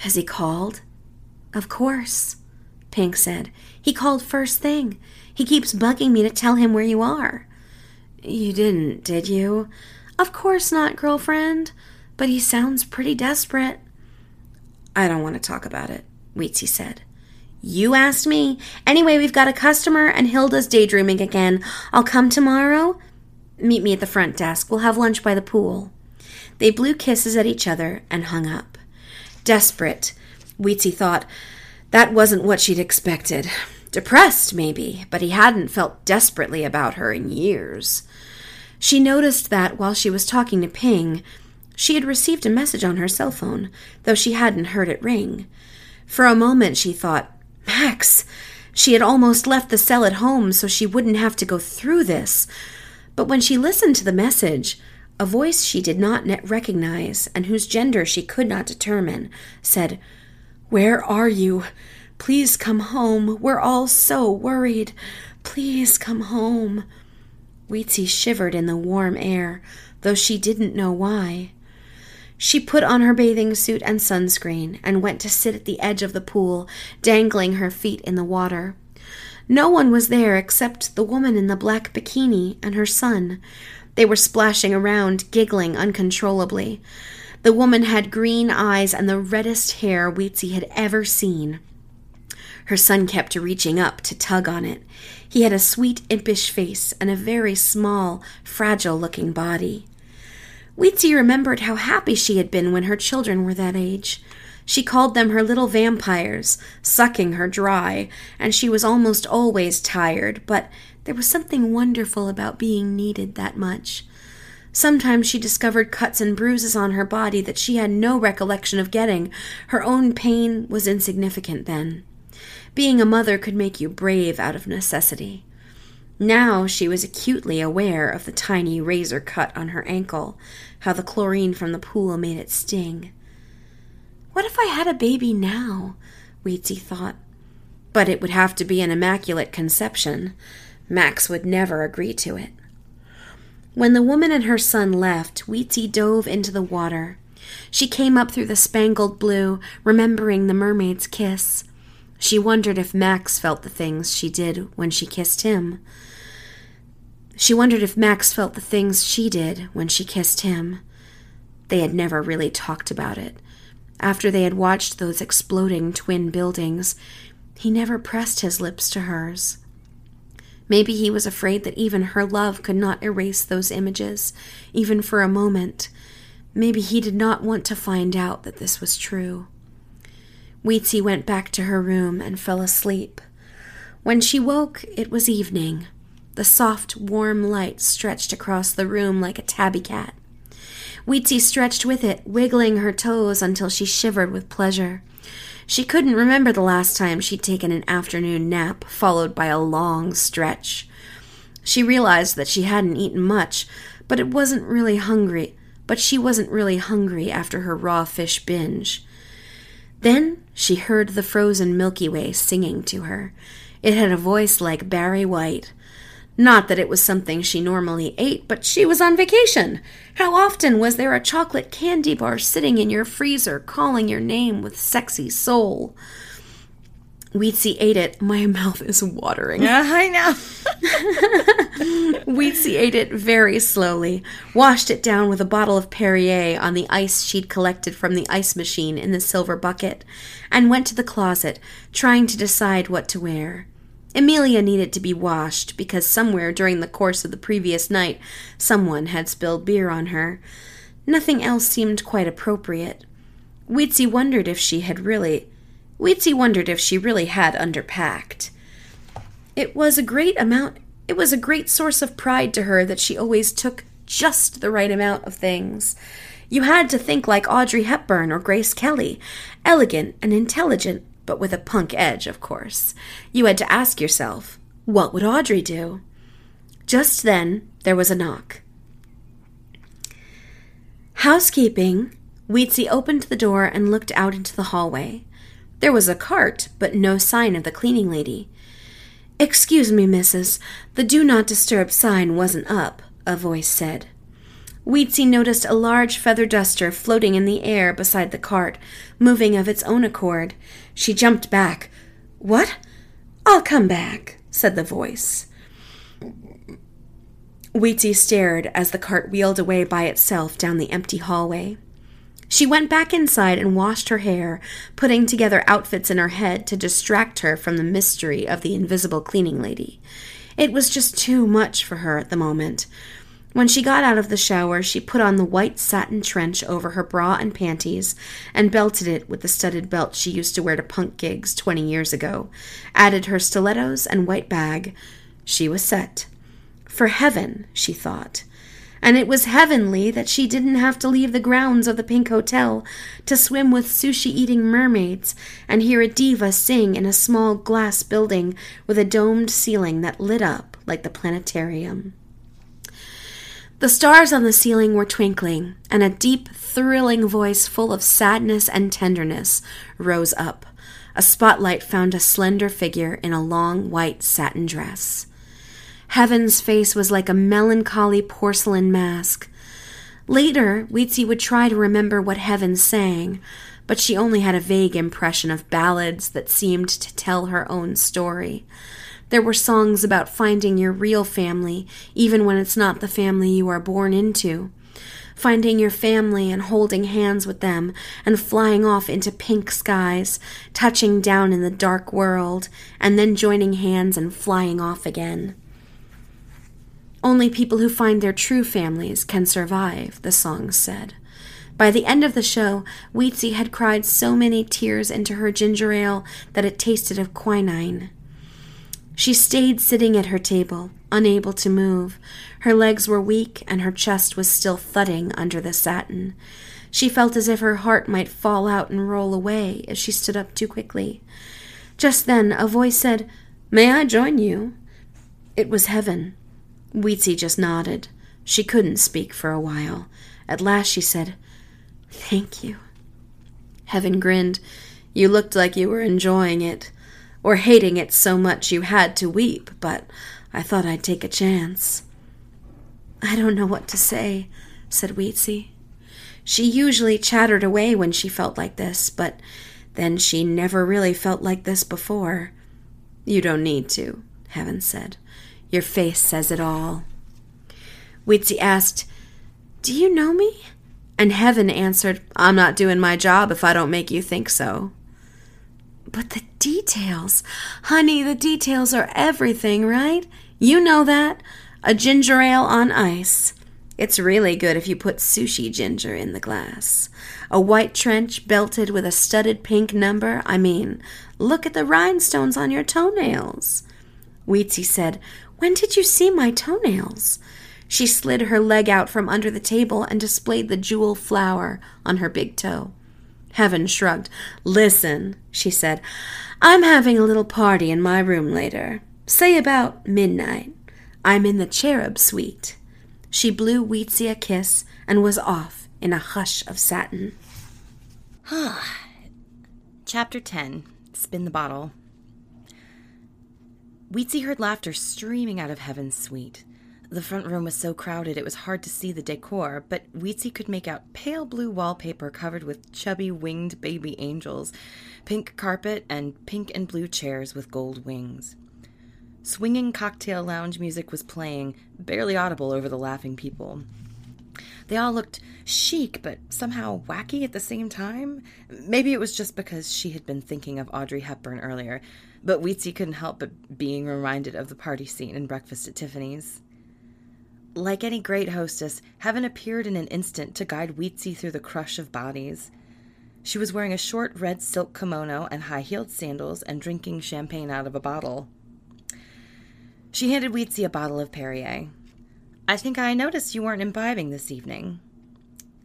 Has he called? Of course, Ping said. He called first thing. He keeps bugging me to tell him where you are. You didn't, did you? Of course not, girlfriend. But he sounds pretty desperate. I don't want to talk about it, Weetzie said. You asked me. Anyway, we've got a customer and Hilda's daydreaming again. I'll come tomorrow. Meet me at the front desk. We'll have lunch by the pool. They blew kisses at each other and hung up. Desperate, Weetzie thought. That wasn't what she'd expected. Depressed, maybe, but he hadn't felt desperately about her in years. She noticed that while she was talking to Ping, she had received a message on her cell phone, though she hadn't heard it ring. For a moment she thought, Max! She had almost left the cell at home so she wouldn't have to go through this. But when she listened to the message, a voice she did not recognize and whose gender she could not determine said, Where are you? Please come home. We're all so worried. Please come home. Weetzie shivered in the warm air, though she didn't know why. She put on her bathing suit and sunscreen and went to sit at the edge of the pool, dangling her feet in the water. No one was there except the woman in the black bikini and her son. They were splashing around, giggling uncontrollably. The woman had green eyes and the reddest hair Weetzie had ever seen. Her son kept reaching up to tug on it. He had a sweet, impish face and a very small, fragile looking body. Weetzie remembered how happy she had been when her children were that age. She called them her little vampires, sucking her dry, and she was almost always tired, but there was something wonderful about being needed that much. Sometimes she discovered cuts and bruises on her body that she had no recollection of getting. Her own pain was insignificant then. Being a mother could make you brave out of necessity. Now she was acutely aware of the tiny razor cut on her ankle, how the chlorine from the pool made it sting. What if I had a baby now? Weetzie thought. But it would have to be an immaculate conception. Max would never agree to it. When the woman and her son left, Weetzie dove into the water. She came up through the spangled blue, remembering the mermaid's kiss. She wondered if Max felt the things she did when she kissed him. She wondered if Max felt the things she did when she kissed him. They had never really talked about it. After they had watched those exploding twin buildings, he never pressed his lips to hers. Maybe he was afraid that even her love could not erase those images, even for a moment. Maybe he did not want to find out that this was true. Weetzie went back to her room and fell asleep. When she woke, it was evening. The soft, warm light stretched across the room like a tabby cat. Weetzie stretched with it, wiggling her toes until she shivered with pleasure. She couldn't remember the last time she'd taken an afternoon nap, followed by a long stretch. She realized that she hadn't eaten much, but it wasn't really hungry. But she wasn't really hungry after her raw fish binge. Then she heard the frozen Milky Way singing to her. It had a voice like Barry White. Not that it was something she normally ate, but she was on vacation. How often was there a chocolate candy bar sitting in your freezer calling your name with sexy soul? Weetzie ate it. My mouth is watering. Yeah, I know. Weetzie ate it very slowly, washed it down with a bottle of Perrier on the ice she'd collected from the ice machine in the silver bucket, and went to the closet, trying to decide what to wear. Emilia needed to be washed because somewhere during the course of the previous night someone had spilled beer on her. Nothing else seemed quite appropriate. Weetzie wondered if she had really. Weetzie wondered if she really had underpacked. It was a great amount. It was a great source of pride to her that she always took just the right amount of things. You had to think like Audrey Hepburn or Grace Kelly, elegant and intelligent, but with a punk edge, of course. You had to ask yourself, what would Audrey do? Just then, there was a knock. Housekeeping. Weetzie opened the door and looked out into the hallway. There was a cart, but no sign of the cleaning lady. Excuse me, missus, the do not disturb sign wasn't up, a voice said. Weetzie noticed a large feather duster floating in the air beside the cart, moving of its own accord. She jumped back. What? I'll come back, said the voice. Weetzie stared as the cart wheeled away by itself down the empty hallway. She went back inside and washed her hair, putting together outfits in her head to distract her from the mystery of the invisible cleaning lady. It was just too much for her at the moment. When she got out of the shower, she put on the white satin trench over her bra and panties and belted it with the studded belt she used to wear to punk gigs 20 years ago, added her stilettos and white bag. She was set. For heaven, she thought. And it was heavenly that she didn't have to leave the grounds of the Pink Hotel to swim with sushi eating mermaids and hear a diva sing in a small glass building with a domed ceiling that lit up like the planetarium. The stars on the ceiling were twinkling, and a deep, thrilling voice full of sadness and tenderness rose up. A spotlight found a slender figure in a long white satin dress. Heaven's face was like a melancholy porcelain mask. Later, Weetzie would try to remember what Heaven sang, but she only had a vague impression of ballads that seemed to tell her own story. There were songs about finding your real family, even when it's not the family you are born into. Finding your family and holding hands with them and flying off into pink skies, touching down in the dark world, and then joining hands and flying off again. Only people who find their true families can survive, the songs said. By the end of the show, Weetzie had cried so many tears into her ginger ale that it tasted of quinine. She stayed sitting at her table, unable to move. Her legs were weak, and her chest was still thudding under the satin. She felt as if her heart might fall out and roll away if she stood up too quickly. Just then a voice said, May I join you? It was Heaven. Weetzie just nodded. She couldn't speak for a while. At last she said, Thank you. Heaven grinned. You looked like you were enjoying it, or hating it so much you had to weep, but I thought I'd take a chance. I don't know what to say, said Weetzie. She usually chattered away when she felt like this, but then she never really felt like this before. You don't need to, Heaven said. Your face says it all. Weetzie asked, Do you know me? And Heaven answered, I'm not doing my job if I don't make you think so. But the details, honey, the details are everything, right? You know that. A ginger ale on ice. It's really good if you put sushi ginger in the glass. A white trench belted with a studded pink number. I mean, look at the rhinestones on your toenails. Weetzie said, When did you see my toenails? She slid her leg out from under the table and displayed the jewel flower on her big toe. Heaven shrugged. Listen, she said, I'm having a little party in my room later. Say about midnight. I'm in the cherub suite. She blew Weetzie a kiss and was off in a hush of satin. Chapter 10 Spin the Bottle. Weetzie heard laughter streaming out of Heaven's suite. The front room was so crowded it was hard to see the decor, but Weetzie could make out pale blue wallpaper covered with chubby winged baby angels, pink carpet, and pink and blue chairs with gold wings. Swinging cocktail lounge music was playing, barely audible over the laughing people. They all looked chic, but somehow wacky at the same time. Maybe it was just because she had been thinking of Audrey Hepburn earlier, but Weetzie couldn't help but being reminded of the party scene in Breakfast at Tiffany's. Like any great hostess, Heaven appeared in an instant to guide Weetzie through the crush of bodies. She was wearing a short red silk kimono and high heeled sandals and drinking champagne out of a bottle. She handed Weetzie a bottle of Perrier. I think I noticed you weren't imbibing this evening.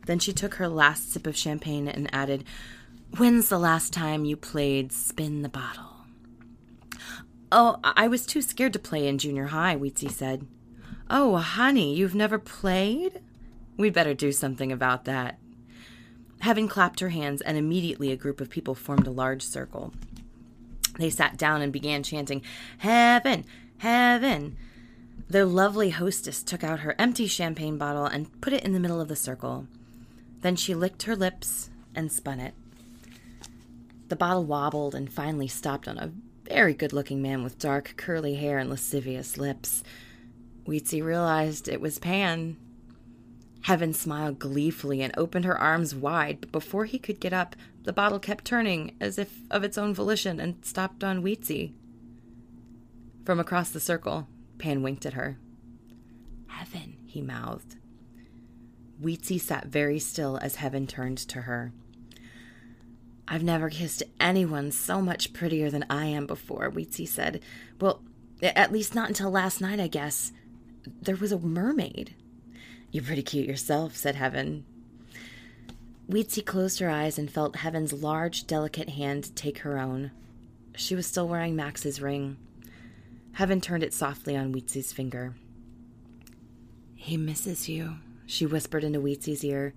Then she took her last sip of champagne and added, When's the last time you played Spin the Bottle? Oh, I was too scared to play in junior high, Weetzie said. Oh, honey, you've never played? We'd better do something about that. Heaven clapped her hands, and immediately a group of people formed a large circle. They sat down and began chanting, Heaven, Heaven. Their lovely hostess took out her empty champagne bottle and put it in the middle of the circle. Then she licked her lips and spun it. The bottle wobbled and finally stopped on a very good looking man with dark, curly hair and lascivious lips. Weetzie realized it was Pan. Heaven smiled gleefully and opened her arms wide, but before he could get up, the bottle kept turning as if of its own volition and stopped on Weetzie. From across the circle, Pan winked at her. Heaven, he mouthed. Weetzie sat very still as Heaven turned to her. I've never kissed anyone so much prettier than I am before, Weetzie said. Well, at least not until last night, I guess there was a mermaid. You're pretty cute yourself, said Heaven. Weetzie closed her eyes and felt Heaven's large, delicate hand take her own. She was still wearing Max's ring. Heaven turned it softly on Weetzie's finger. He misses you, she whispered into Weetzie's ear.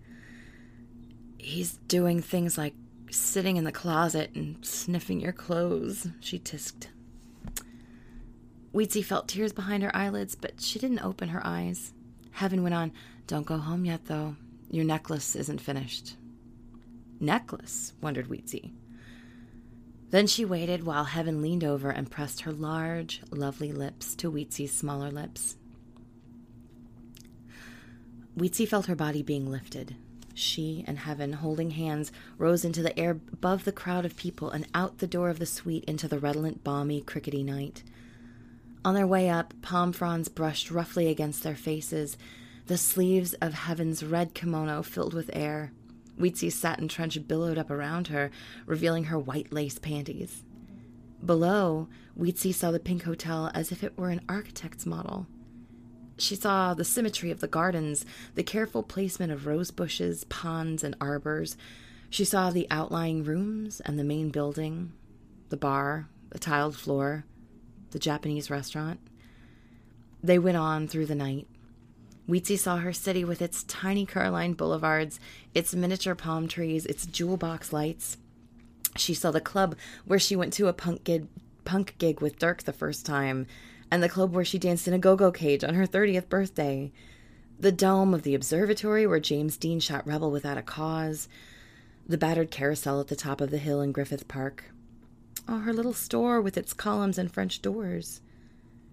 He's doing things like sitting in the closet and sniffing your clothes, she tisked. Weetzie felt tears behind her eyelids, but she didn't open her eyes. Heaven went on, Don't go home yet, though. Your necklace isn't finished. Necklace? wondered Weetzie. Then she waited while Heaven leaned over and pressed her large, lovely lips to Weetzie's smaller lips. Weetzie felt her body being lifted. She and Heaven, holding hands, rose into the air above the crowd of people and out the door of the suite into the redolent, balmy, crickety night. On their way up, palm fronds brushed roughly against their faces. The sleeves of Heaven's red kimono filled with air. Weetzie's satin trench billowed up around her, revealing her white lace panties. Below, Weetzie saw the pink hotel as if it were an architect's model. She saw the symmetry of the gardens, the careful placement of rose bushes, ponds, and arbors. She saw the outlying rooms and the main building, the bar, the tiled floor, the Japanese restaurant. They went on through the night. Weetzie saw her city with its tiny Caroline boulevards, its miniature palm trees, its jewel box lights. She saw the club where she went to a punk gig, punk gig with Dirk the first time, and the club where she danced in a go go cage on her 30th birthday. The dome of the observatory where James Dean shot Rebel without a cause. The battered carousel at the top of the hill in Griffith Park. Oh, her little store with its columns and French doors.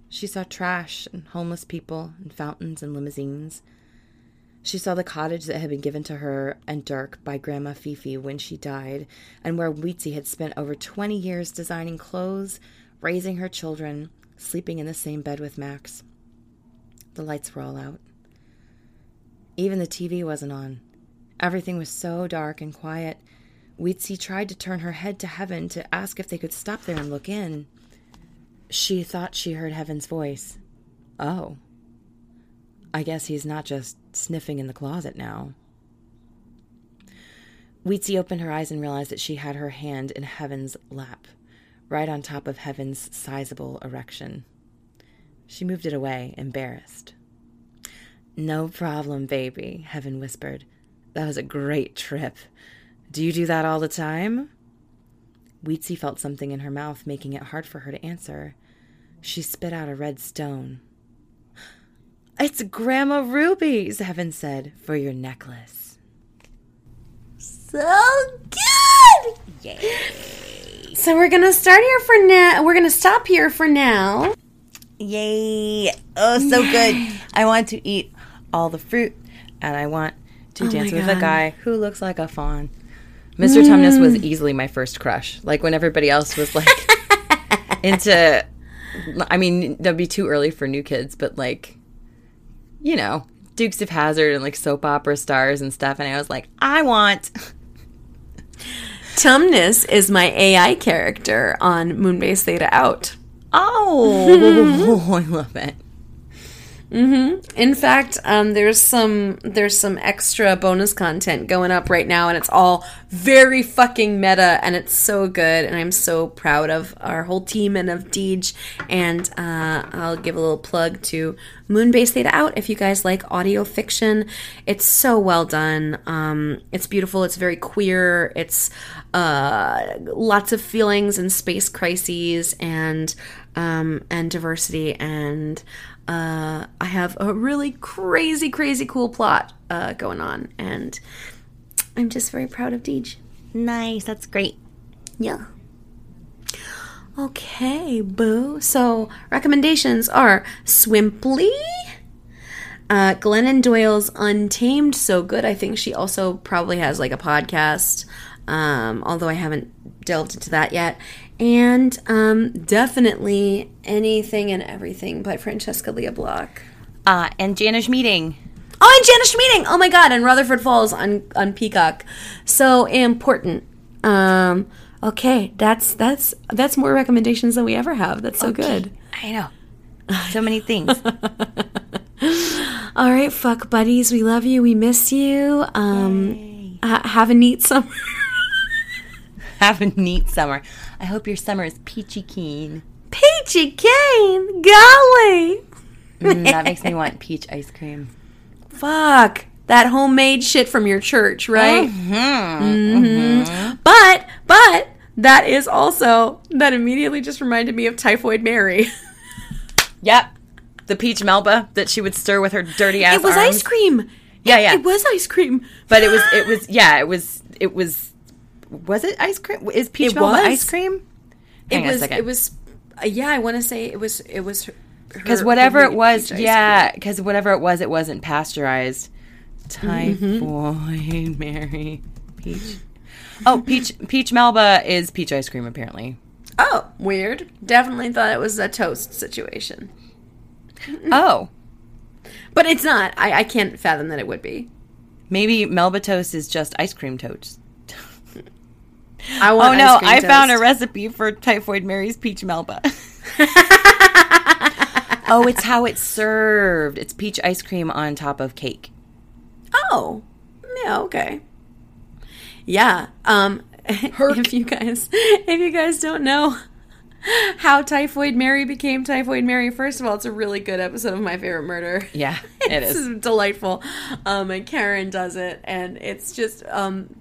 She saw trash and homeless people and fountains and limousines. She saw the cottage that had been given to her and Dirk by Grandma Fifi when she died, and where Weetzie had spent over 20 years designing clothes, raising her children, sleeping in the same bed with Max. The lights were all out. Even the TV wasn't on. Everything was so dark and quiet. Weetzie tried to turn her head to heaven to ask if they could stop there and look in. She thought she heard Heaven's voice. Oh. I guess he's not just sniffing in the closet now. Weetzie opened her eyes and realized that she had her hand in Heaven's lap, right on top of Heaven's sizable erection. She moved it away, embarrassed. No problem, baby, Heaven whispered. That was a great trip. Do you do that all the time? Weetzie felt something in her mouth, making it hard for her to answer. She spit out a red stone. It's Grandma Ruby's, Heaven said, for your necklace. So good! Yay! So we're gonna start here for now. We're gonna stop here for now. Yay! Oh, so good. I want to eat all the fruit, and I want to Oh dance with a guy who looks like a fawn. Mr. Tumnus was mm. easily my first crush. Like when everybody else was like into, I mean, that'd be too early for new kids, but like, you know, Dukes of Hazzard and like soap opera stars and stuff. And I was like, I want. Tumnus is my AI character on Moonbase Theta Out. Oh, I love it. In fact, um, there's some there's some extra bonus content going up right now, and it's all very fucking meta, and it's so good, and I'm so proud of our whole team and of Deej. And uh, I'll give a little plug to Moonbase Theta Out if you guys like audio fiction. It's so well done. Um, it's beautiful. It's very queer. It's uh, lots of feelings and space crises and um, and diversity and uh, I have a really crazy, crazy cool plot uh, going on, and I'm just very proud of Deej. Nice. That's great. Yeah. Okay, boo. So recommendations are Swimply. Uh, Glennon Doyle's Untamed, so good. I think she also probably has like a podcast, um, although I haven't delved into that yet. And um, definitely Anything and Everything by Francesca Lia Block. Uh, and Janish meeting. Oh, and Janish Meeting! Oh my god, and Rutherford Falls on on Peacock. So important. Um, okay, that's that's that's more recommendations than we ever have. That's so good. I know. So many things. All right, fuck buddies, we love you, we miss you. Um, ha- have a neat summer. Have a neat summer. I hope your summer is peachy keen. Peachy keen? golly, Mm, that makes me want peach ice cream. fuck that homemade shit from your church, right? Mm-hmm. But but that is also that immediately just reminded me of Typhoid Mary. Yep. The peach melba that she would stir with her dirty ass it was arms. ice cream. Yeah, yeah. It was ice cream. But it was it was yeah, it was it was was it ice cream? Is peach It melba was. ice cream? Hang it was second. it was uh, yeah i want to say it was it was because whatever it was, yeah, because whatever it was, it wasn't pasteurized. Mm-hmm. Typhoid Mary peach. Oh, peach peach melba is peach ice cream apparently. oh weird definitely thought it was a toast situation Oh, but it's not i, I can't fathom that it would be maybe melba toast is just ice cream toast. I Oh no, ice cream I found a recipe for typhoid Mary's peach melba. oh, it's how it's served. It's peach ice cream on top of cake. oh yeah okay yeah um if you guys if you guys don't know How Typhoid Mary became Typhoid Mary. First of all, it's a really good episode of My Favorite Murder. Yeah, it it's is. delightful. Um, and Karen does it, and it's just um,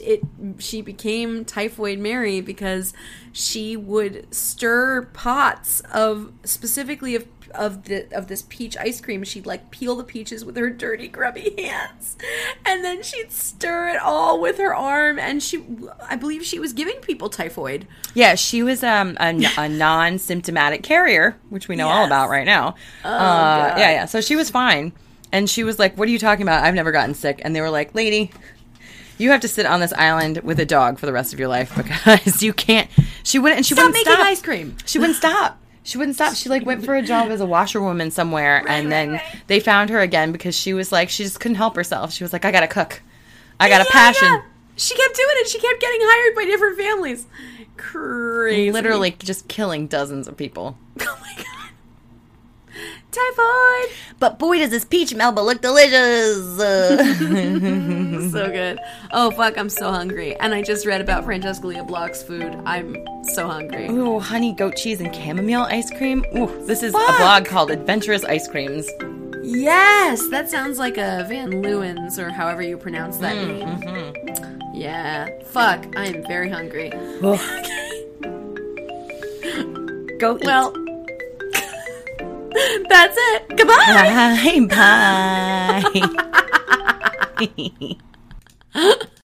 it. She became Typhoid Mary because she would stir pots of specifically of of the of this peach ice cream. She'd like peel the peaches with her dirty, grubby hands, and then she'd stir it all with her arm. And she, I believe, she was giving people typhoid. Yeah, she was um, a, a non-symptomatic carrier, which we know all about right now. uh, God. yeah, yeah. So she was fine, and she was like, "What are you talking about? I've never gotten sick." And they were like, "Lady, you have to sit on this island with a dog for the rest of your life because you can't." She wouldn't. And she Stop wouldn't making stop. ice cream. She wouldn't stop. She wouldn't stop. She like went for a job as a washerwoman somewhere, and then right, right. they found her again because she was like she just couldn't help herself. She was like, "I gotta cook. I got a passion." yeah. She kept doing it. She kept getting hired by different families. Crazy. Literally just killing dozens of people. Oh my god. Typhoid. But boy, does this peach melba look delicious! Uh, So good. Oh fuck, I'm so hungry. And I just read about Francesca Lia Block's food. I'm so hungry. Ooh, honey goat cheese and chamomile ice cream. Ooh, this is Fuck. a blog called Adventurous Ice Creams. Yes, that sounds like a Van Leeuwen's or however you pronounce that name. Yeah. Fuck, I am very hungry. Go eat. Well, that's it. Goodbye. bye bye.